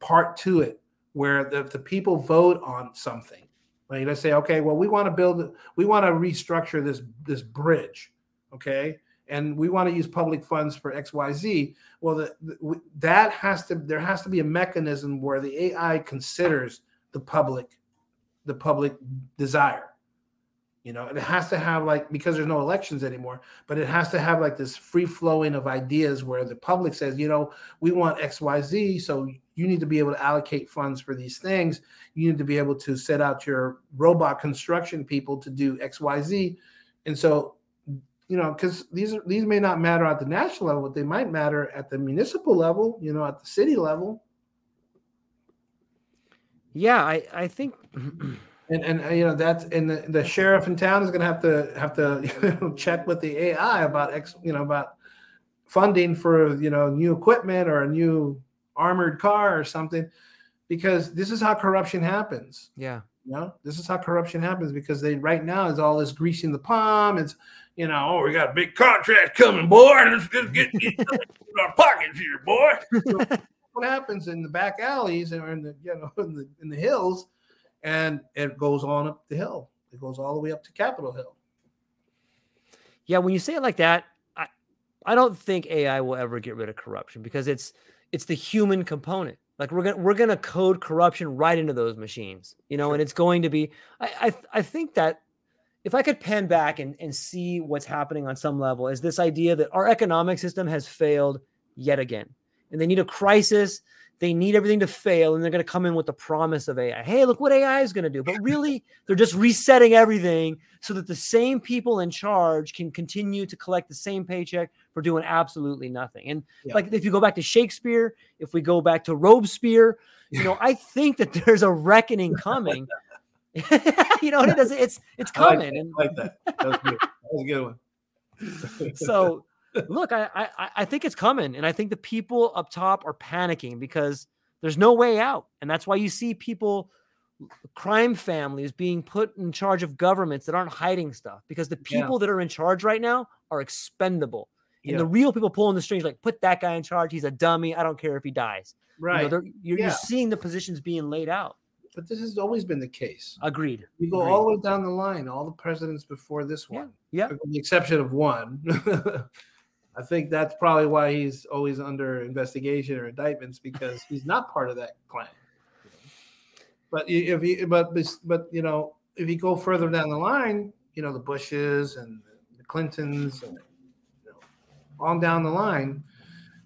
part to it where the, the people vote on something like let's say okay well we want to build we want to restructure this this bridge okay? And we want to use public funds for xyz well the, the, that has to there has to be a mechanism where the ai considers the public the public desire. You know it has to have like because there's no elections anymore but it has to have like this free flowing of ideas where the public says you know we want xyz so you need to be able to allocate funds for these things. You need to be able to set out your robot construction people to do xyz and so you know, because these are these may not matter at the national level, but they might matter at the municipal level, you know, at the city level. Yeah, I I think. (clears throat) and and uh, you know that's and the, the sheriff in town is going to have to have to (laughs) you know, check with the AI about ex you know about funding for you know new equipment or a new armored car or something because this is how corruption happens. Yeah. You know, this is how corruption happens because they right now is all this greasing the palm. It's you know, oh, we got a big contract coming, boy. Let's just get, get (laughs) in our pockets here, boy. So (laughs) what happens in the back alleys or in the you know in the in the hills, and it goes on up the hill. It goes all the way up to Capitol Hill. Yeah, when you say it like that, I I don't think AI will ever get rid of corruption because it's it's the human component. Like we're gonna we're gonna code corruption right into those machines, you know, and it's going to be. I I, I think that if I could pan back and, and see what's happening on some level, is this idea that our economic system has failed yet again. And they need a crisis. They need everything to fail. And they're going to come in with the promise of AI. Hey, look what AI is going to do. But really, they're just resetting everything so that the same people in charge can continue to collect the same paycheck for doing absolutely nothing. And yeah. like if you go back to Shakespeare, if we go back to Robespierre, you know, I think that there's a reckoning coming (laughs) (laughs) you know, it does. It's it's coming. I like that. I like that. That was, good. that was a good one. so, (laughs) look, I, I I think it's coming, and I think the people up top are panicking because there's no way out, and that's why you see people, crime families, being put in charge of governments that aren't hiding stuff because the people yeah. that are in charge right now are expendable. And yeah. the real people pulling the strings, like put that guy in charge. He's a dummy. I don't care if he dies. Right. You know, you're, yeah. you're seeing the positions being laid out but this has always been the case. Agreed. You go Agreed. all the way down the line, all the presidents before this one, yeah, with the exception of one. (laughs) I think that's probably why he's always under investigation or indictments because he's not part of that clan. But if he, but but you know, if you go further down the line, you know, the Bushes and the Clintons, and you know, on down the line,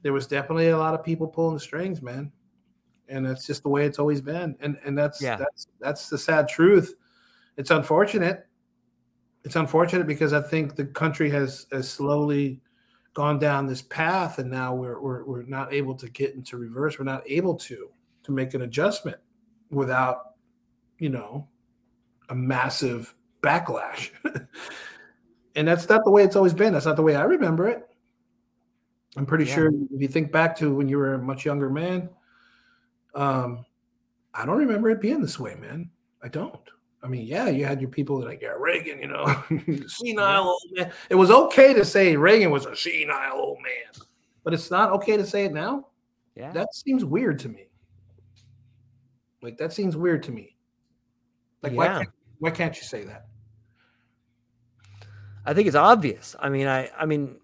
there was definitely a lot of people pulling the strings, man and it's just the way it's always been. And and that's yeah. that's that's the sad truth. It's unfortunate. It's unfortunate because I think the country has has slowly gone down this path, and now we're we're we're not able to get into reverse. We're not able to to make an adjustment without, you know, a massive backlash. (laughs) and that's not the way it's always been. That's not the way I remember it. I'm pretty yeah. sure if you think back to when you were a much younger man, um, I don't remember it being this way, man. I don't. I mean, yeah, you had your people that like, yeah, Reagan, you know, (laughs) senile old man. It was okay to say Reagan was a senile old man, but it's not okay to say it now. Yeah, that seems weird to me. Like that seems weird to me. Like, yeah. why can't, why can't you say that? I think it's obvious. I mean, I, I mean,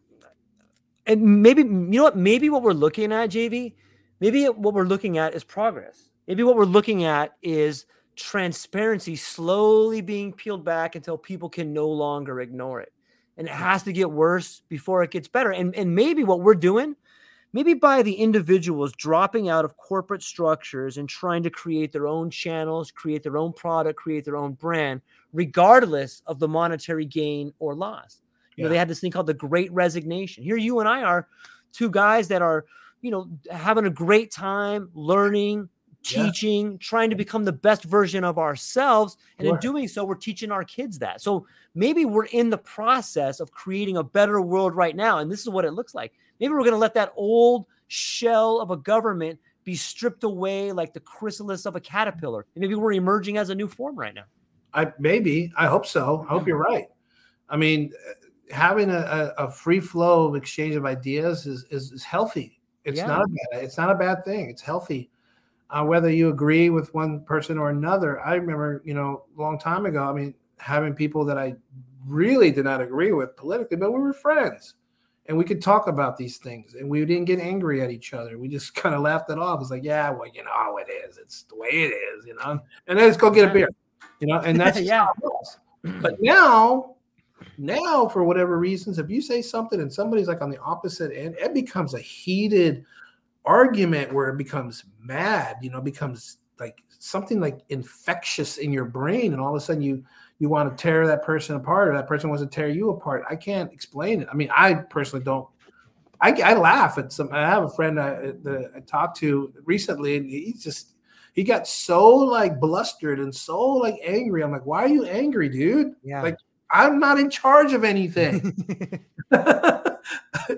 and maybe you know what? Maybe what we're looking at, JV, Maybe what we're looking at is progress. Maybe what we're looking at is transparency slowly being peeled back until people can no longer ignore it. And it has to get worse before it gets better. And, and maybe what we're doing, maybe by the individuals dropping out of corporate structures and trying to create their own channels, create their own product, create their own brand, regardless of the monetary gain or loss. You yeah. know, they had this thing called the great resignation. Here you and I are two guys that are you know, having a great time learning, teaching, yeah. trying to become the best version of ourselves. And sure. in doing so, we're teaching our kids that. So maybe we're in the process of creating a better world right now. And this is what it looks like. Maybe we're going to let that old shell of a government be stripped away like the chrysalis of a caterpillar. And maybe we're emerging as a new form right now. I maybe, I hope so. I hope you're right. I mean, having a, a, free flow of exchange of ideas is, is, is healthy it's yeah. not a bad. It's not a bad thing. It's healthy. Uh, whether you agree with one person or another, I remember, you know, a long time ago. I mean, having people that I really did not agree with politically, but we were friends, and we could talk about these things, and we didn't get angry at each other. We just (laughs) kind of laughed it off. It's like, yeah, well, you know how it is. It's the way it is, you know. And then let's go get a beer, you know. And (laughs) that's yeah. But now now, for whatever reasons, if you say something and somebody's like on the opposite end, it becomes a heated argument where it becomes mad, you know, becomes like something like infectious in your brain. And all of a sudden you you want to tear that person apart or that person wants to tear you apart. I can't explain it. I mean, I personally don't. I, I laugh at some. I have a friend I, that I talked to recently, and he's just he got so like blustered and so like angry. I'm like, why are you angry, dude? Yeah. Like I'm not in charge of anything. (laughs) (laughs)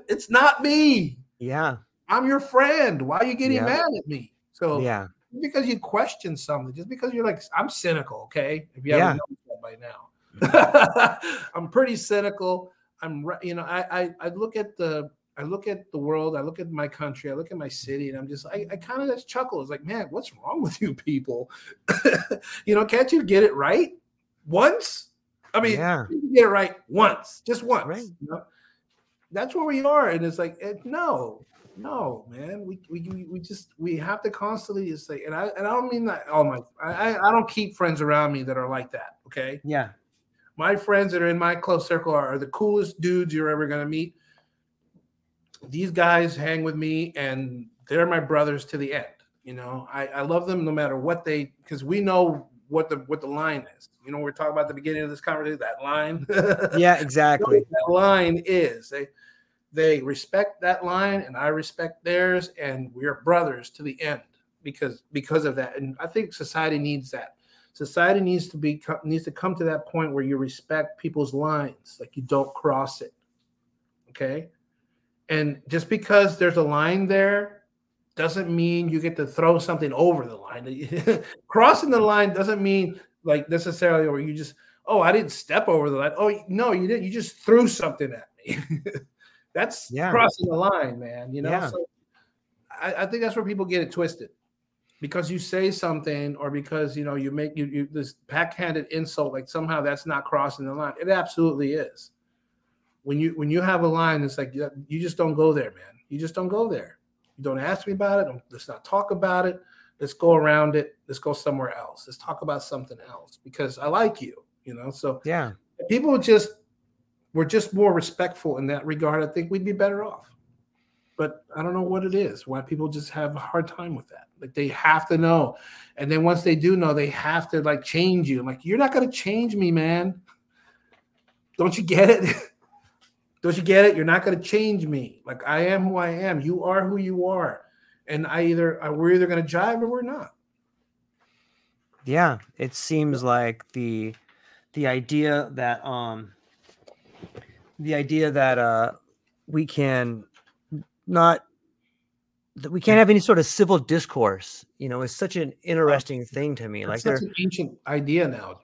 it's not me. yeah. I'm your friend. Why are you getting Yeah. mad at me? So Yeah. because you question something, just because you're like, I'm cynical, okay? If you haven't noticed that by now, (laughs) I'm pretty cynical. I'm, you know, I, I I look at the I look at the world, I look at my country, I look at my city, and I'm just I, I kind of just chuckle. It's like, man, what's wrong with you people? you know, can't you get it right once? I mean, Yeah. you can get it right once, just once. Right. You know? That's where we are, and it's like, it, no, no, man. We, we we just we have to constantly just say, and I and I don't mean that. Oh my, I I- I don't keep friends around me that are like that. Okay, Yeah. my friends that are in my close circle are, are the coolest dudes you're ever gonna meet. These guys hang with me, and they're my brothers to the end. You know, I, I love them no matter what they because we know what the what the line is. You know, we're talking about the beginning of this conversation that line. (laughs) Yeah. Exactly. that line is. They they respect that line, and I respect theirs, and we're brothers to the end because because of that. And I think society needs that. Society needs to be needs to come to that point where you respect people's lines, like you don't cross it. Okay, and just because there's a line there doesn't mean you get to throw something over the line. (laughs) Crossing the line doesn't mean like necessarily where you just oh I didn't step over the line. Oh no, you didn't. You just threw something at me. (laughs) that's Yeah. crossing the line, man. You know. Yeah. So I, I think that's where people get it twisted because you say something or because you know you make you, you this backhanded insult like somehow that's not crossing the line. It absolutely is. When you when you have a line, it's like you you just don't go there, man. You just don't go there. You don't ask me about it. Don't, let's not talk about it. Let's go around it. Let's go somewhere else. Let's talk about something else because I like you. You know, so Yeah. people just were just more respectful in that regard, I think we'd be better off. But I don't know what it is, why people just have a hard time with that. Like they have to know. And then once they do know, they have to like change you. I'm like, you're not gonna change me, man. Don't you get it? (laughs) Don't you get it? You're not gonna change me. Like I am who I am. You are who you are. And I either uh, we're either gonna jive or we're not. Yeah, it seems like the the idea that um the idea that uh we can not that we can't have any sort of civil discourse, you know, is such an interesting thing to me. Like It's such an ancient idea now.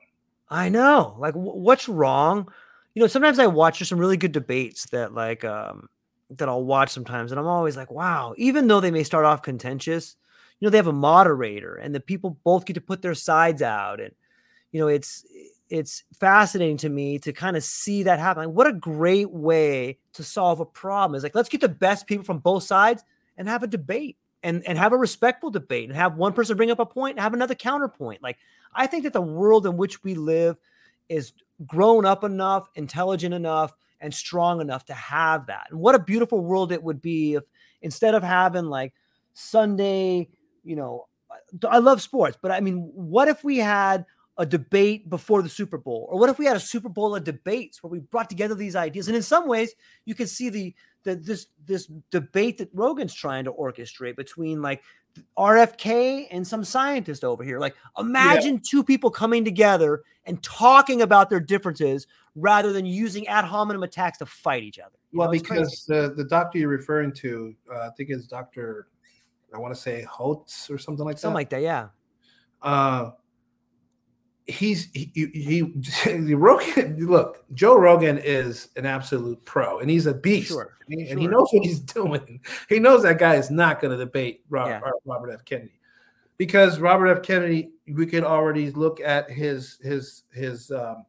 I know. Like, wh- what's wrong? You know, sometimes I watch there's some really good debates that like um that I'll watch sometimes, and I'm always like, wow. Even though they may start off contentious, you know, they have a moderator, and the people both get to put their sides out, and you know, it's it's fascinating to me to kind of see that happen. Like, what a great way to solve a problem is like let's get the best people from both sides and have a debate and and have a respectful debate and have one person bring up a point and have another counterpoint. Like I think that the world in which we live is grown up enough, intelligent enough, and strong enough to have that. And what a beautiful world it would be if instead of having like Sunday, you know, uh, I love sports, but I mean, what if we had a debate before the Super Bowl? Or what if we had a Super Bowl of debates where we brought together these ideas? And in some ways, you can see the the this this debate that Rogan's trying to orchestrate between like RFK and some scientist over here. Like, imagine two people coming together and talking about their differences rather than using ad hominem attacks to fight each other. You Well, know, crazy. because the, the doctor you're referring to, uh, I think it's Dr. I want to say Holtz or something like something that. Something like that, yeah. uh, he's he, he, (laughs) he Rogan. Look, Joe Rogan is an absolute pro, and he's a beast. Sure, and he sure. knows what he's (laughs) doing. He knows that guy is not going to debate Rob, Yeah. Robert F. Kennedy because Robert F. Kennedy, we could already look at his his his um,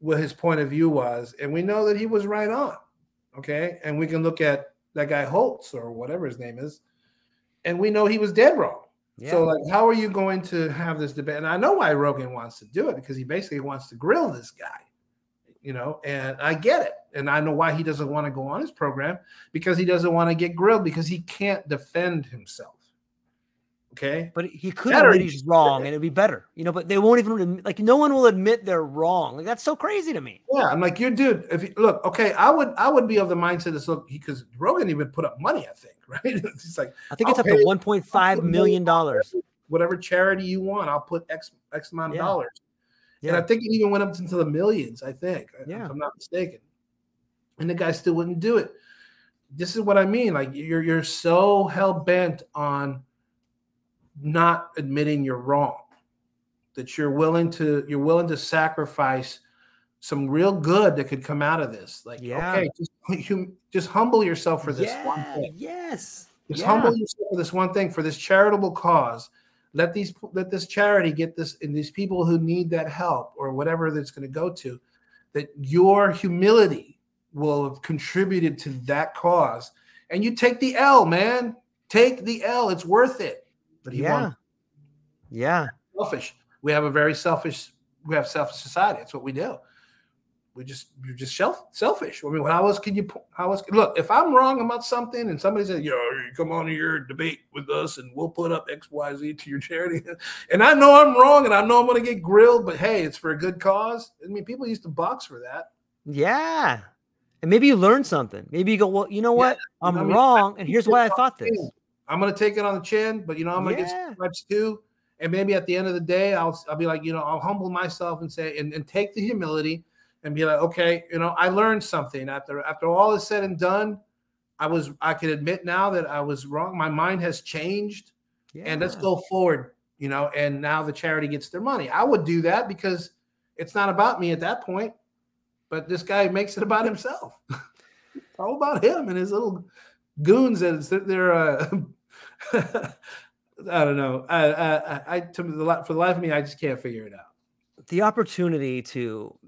what his point of view was, and we know that he was right on. Okay, and we can look at that guy Holtz or whatever his name is, and we know he was dead wrong. Yeah. So, like, how are you going to have this debate? And I know why Rogan wants to do it because he basically wants to grill this guy, you know, and I get it. And I know why he doesn't want to go on his program because he doesn't want to get grilled because he can't defend himself. Okay. But he could admit he's wrong (laughs) and it'd be better, you know. But they won't even like no one will admit they're wrong. Like that's so crazy to me. Yeah, I'm like, you dude. If you, look, okay, I would, I would be of the mindset that's look because Rogan even put up money. I think, (laughs) right? It's like I think it's I'll up to one point five million dollars. whatever charity you want, I'll put X X amount of Yeah. dollars. And I think it even went up into the millions. I think, uh, Yeah. if I'm not mistaken. And the guy still wouldn't do it. This is what I mean. Like you're you're so hell bent on not admitting you're wrong that you're willing to you're willing to sacrifice some real good that could come out of this. Like, Yeah. okay, just hum- just humble yourself for this one thing. Yes. Just Yeah. humble yourself for this one thing, for this charitable cause. Let these let this charity get this and these people who need that help or whatever that's going to go to, that your humility will have contributed to that cause. And you take the L, man. Take the L. It's worth it. But he Yeah. won't. Yeah. selfish. We have a very selfish. We have selfish society. That's what we do. We just you're just self selfish. I mean, how else can you? How else? Look, if I'm wrong about something, and somebody says, "Yo, you come on here debate with us, and we'll put up X, Y, Z to your charity," (laughs) and I know I'm wrong, and I know I'm going to get grilled, but hey, it's for a good cause. I mean, people used to box for that. Yeah. And maybe you learn something. Maybe you go, well, you know what? I'm I mean, wrong. And here's why I thought this. I'm gonna take it on the chin, but you know I'm gonna Yeah. get stripes too. And maybe at the end of the day, I'll I'll be like, you know, I'll humble myself and say and, and take the humility and be like, okay, you know, I learned something after after all is said and done. I was I can admit now that I was wrong. My mind has changed, and let's go forward. You know, and now the charity gets their money. I would do that because it's not about me at that point. But this guy makes it about himself. (laughs) it's all about him and his little goons that they're uh, (laughs) I don't know. I, I, I, to the, for the life of me, I just can't figure it out. the opportunity to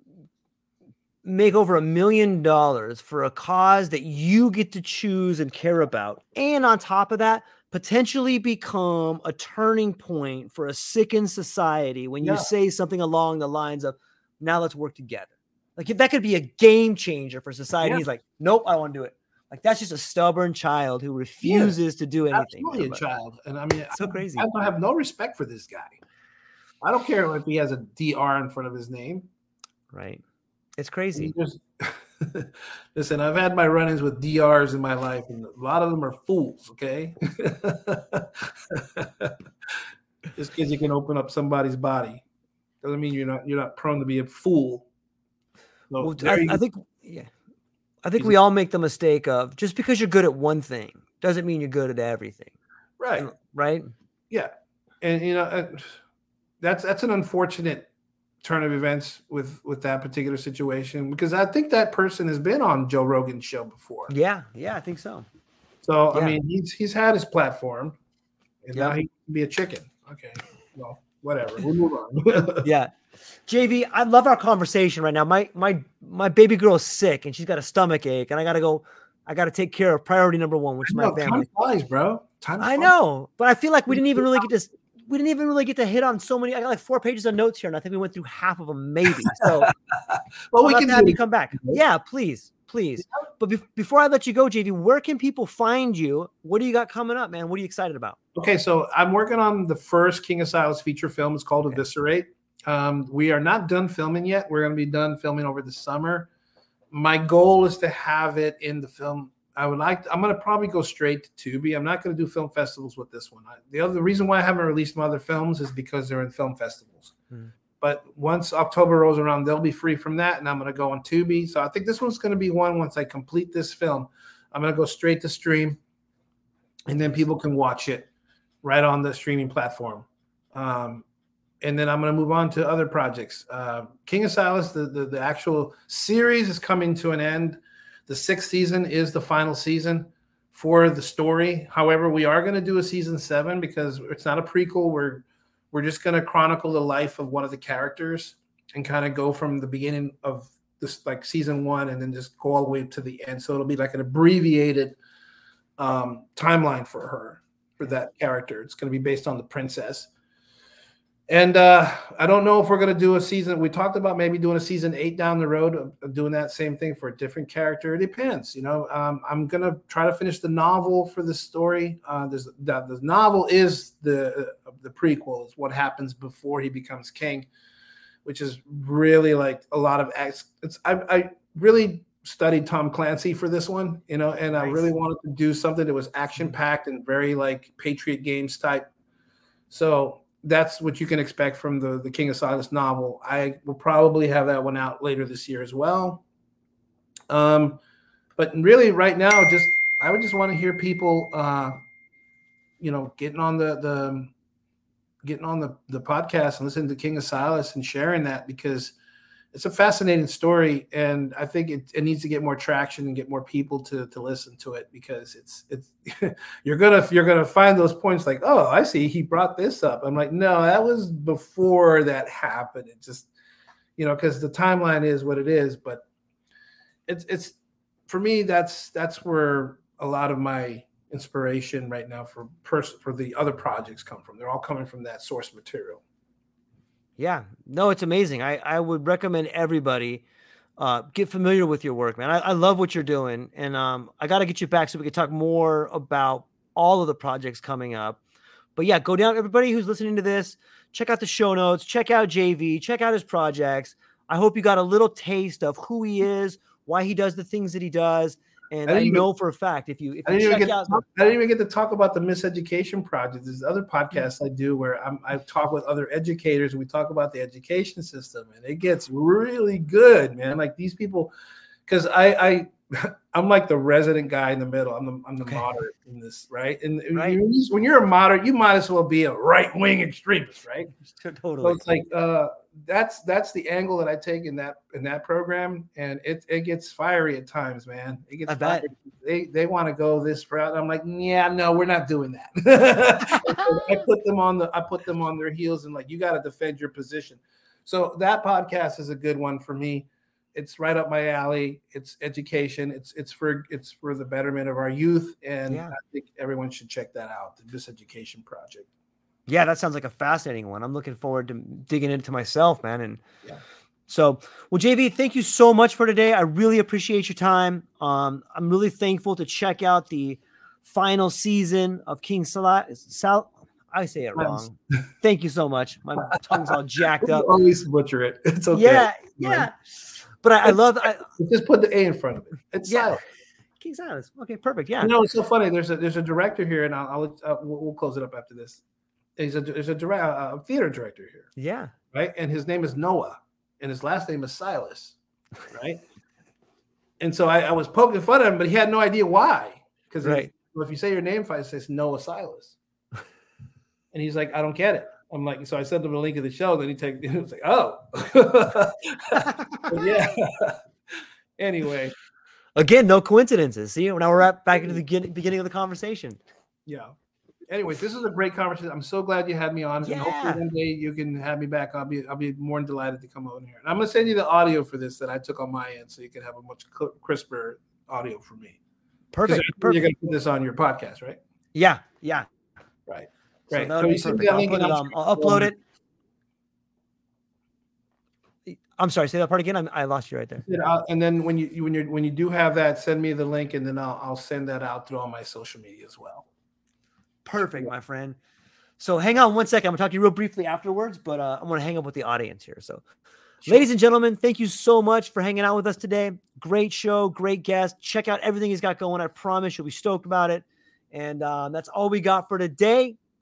make over a million dollars for a cause that you get to choose and care about. And on top of that, potentially become a turning point for a sickened society when you Yeah. say something along the lines of, now let's work together. Like that could be a game changer for society. Yeah. He's like, nope, I want to do it. Like that's just a stubborn child who refuses to do anything. Absolutely a child, and I mean, So I- crazy. I, have no respect for this guy. I don't care if he has a dr in front of his name. Right. It's crazy. just- (laughs) Listen, I've had my run-ins with DRs in my life, and a lot of them are fools. Okay, (laughs) just because you can open up somebody's body doesn't mean you're not you're not prone to be a fool. So Well, I, I think, yeah, I think we all make the mistake of just because you're good at one thing doesn't mean you're good at everything, right. right? Yeah, and you know uh, that's that's an unfortunate turn of events with with that particular situation because I think that person has been on Joe Rogan's show before. Yeah, yeah, I think so. So I mean, he's he's had his platform, and now he can be a chicken. Okay, well, whatever. We'll (laughs) move on. (laughs) Yeah, JV, I love our conversation right now. My my my baby girl is sick and she's got a stomach ache, and I gotta go. I gotta take care of priority number one, which is my family. time flies, bro. Time. I flies. know, but I feel like we didn't even really get to. We didn't even really get to hit on so many. I got like four pages of notes here, and I think we went through half of them, maybe. So (laughs) Well, we can have you come back. Yeah, please, please. But be- before I let you go, JV, where can people find you? What do you got coming up, man? What are you excited about? Okay, so I'm working on the first King Asilas feature film. It's called Okay. Eviscerate. Um, we are not done filming yet. We're going to be done filming over the summer. My goal is to have it in the film. I would like. I'm going to probably go straight to Tubi. I'm not going to do film festivals with this one. I, the other the reason why I haven't released my other films is because they're in film festivals. Hmm. But once October rolls around, they'll be free from that, and I'm going to go on Tubi. So I think this one's going to be one. Once I complete this film, I'm going to go straight to stream, and then people can watch it right on the streaming platform. Um, and then I'm going to move on to other projects. Uh, King Asilas, the, the the actual series is coming to an end. The sixth season is the final season for the story. However, we are going to do a season seven because it's not a prequel. We're we're just going to chronicle the life of one of the characters and kind of go from the beginning of this like season one and then just go all the way to the end. So it'll be like an abbreviated um, timeline for her for that character. It's going to be based on the princess. And uh, I don't know if we're going to do a season. We talked about maybe doing a season eight down the road, doing that same thing for a different character. It depends. You know, um, I'm going to try to finish the novel for the story. Uh, there's the, the novel is the uh, the prequel. It's what happens before he becomes king, which is really like a lot of acts. It's I, I really studied Tom Clancy for this one, you know, and nice. I really wanted to do something that was action packed and very like Patriot Games type. So that's what you can expect from the the King Asilas novel. I will probably have that one out later this year as well. Um, but really, right now, just I would just want to hear people, uh, you know, getting on the the getting on the the podcast and listening to King Asilas and sharing that because it's a fascinating story, and I think it, it needs to get more traction and get more people to to listen to it because it's it's (laughs) you're gonna you're gonna find those points like oh I see he brought this up. I'm like no that was before that happened. It just you know because the timeline is what it is, but it's it's for me that's that's where a lot of my inspiration right now for person for the other projects come from. They're all coming from that source material. Yeah, no, it's amazing. I, I would recommend everybody uh, get familiar with your work, man. I, I love what you're doing, and um, I got to get you back so we can talk more about all of the projects coming up. But yeah, go down. Everybody who's listening to this, check out the show notes, check out JV, check out his projects. I hope you got a little taste of who he is, why he does the things that he does, and I, I know for a fact if you if you check out, talk, I didn't even get to talk about the miseducation project. There's other podcasts I do where I'm, I talk with other educators and we talk about the education system, and it gets really good, man. Like these people, because I I (laughs) I'm like the resident guy in the middle. I'm the I'm the okay. moderate in this, right? And right. when you're a moderate, you might as well be a right wing extremist, right? (laughs) Totally. So it's like uh, that's that's the angle that I take in that in that program, and it it gets fiery at times, man. It gets I bet. They they want to go this route. I'm like, yeah, no, we're not doing that. (laughs) I put them on the I put them on their heels and like, you got to defend your position. So that podcast is a good one for me. It's right up my alley. It's education. It's it's for it's for the betterment of our youth, and yeah. I think everyone should check that out. The Miseducation Project. Yeah, that sounds like a fascinating one. I'm looking forward to digging into myself, man. And yeah. so, well, JV, thank you so much for today. I really appreciate your time. Um, I'm really thankful to check out the final season of King Salah. Sal- I say it wrong. Thank you so much. My (laughs) tongue's all jacked up. Always butcher it. It's okay. Yeah, yeah. But I, I love. I, just put the A in front of it. It's yeah. Silas. King Silas. Okay, perfect. Yeah. You know, it's so funny. There's a there's a director here, and I'll, I'll uh, we'll, we'll close it up after this he's a there's a, direct, a theater director here. Yeah. Right. And his name is Noah, and his last name is Silas. Right. (laughs) and so I, I, was poking fun at him, but he had no idea why. Because right. if you say your name, it says Noah Silas, and he's like, I don't get it. I'm like, so I sent him a link of the show. Then he take, (laughs) he was like, oh, (laughs) yeah. (laughs) anyway, again, no coincidences. See, now we're at back into the beginning of the conversation. Yeah anyways, this is a great conversation. I'm so glad you had me on. Yeah. And hopefully one day you can have me back. I'll be I'll be more than delighted to come on here. And I'm gonna send you the audio for this that I took on my end, so you can have a much crisper audio for me. Perfect. perfect. You're gonna put this on your podcast, right? Yeah. Yeah. Right. Right. So, so perfect. I'll, put it, um, I'll upload it. I'm sorry. Say that part again. I'm, i lost you right there. And then when you when you when you do have that, send me the link, and then I'll I'll send that out through all my social media as well. Perfect, my friend. So hang on one second. I'm gonna talk to you real briefly afterwards, but uh, I'm gonna hang up with the audience here. So, sure. ladies and gentlemen, thank you so much for hanging out with us today. Great show, great guest. Check out everything he's got going. I promise you'll be stoked about it. And um, that's all we got for today.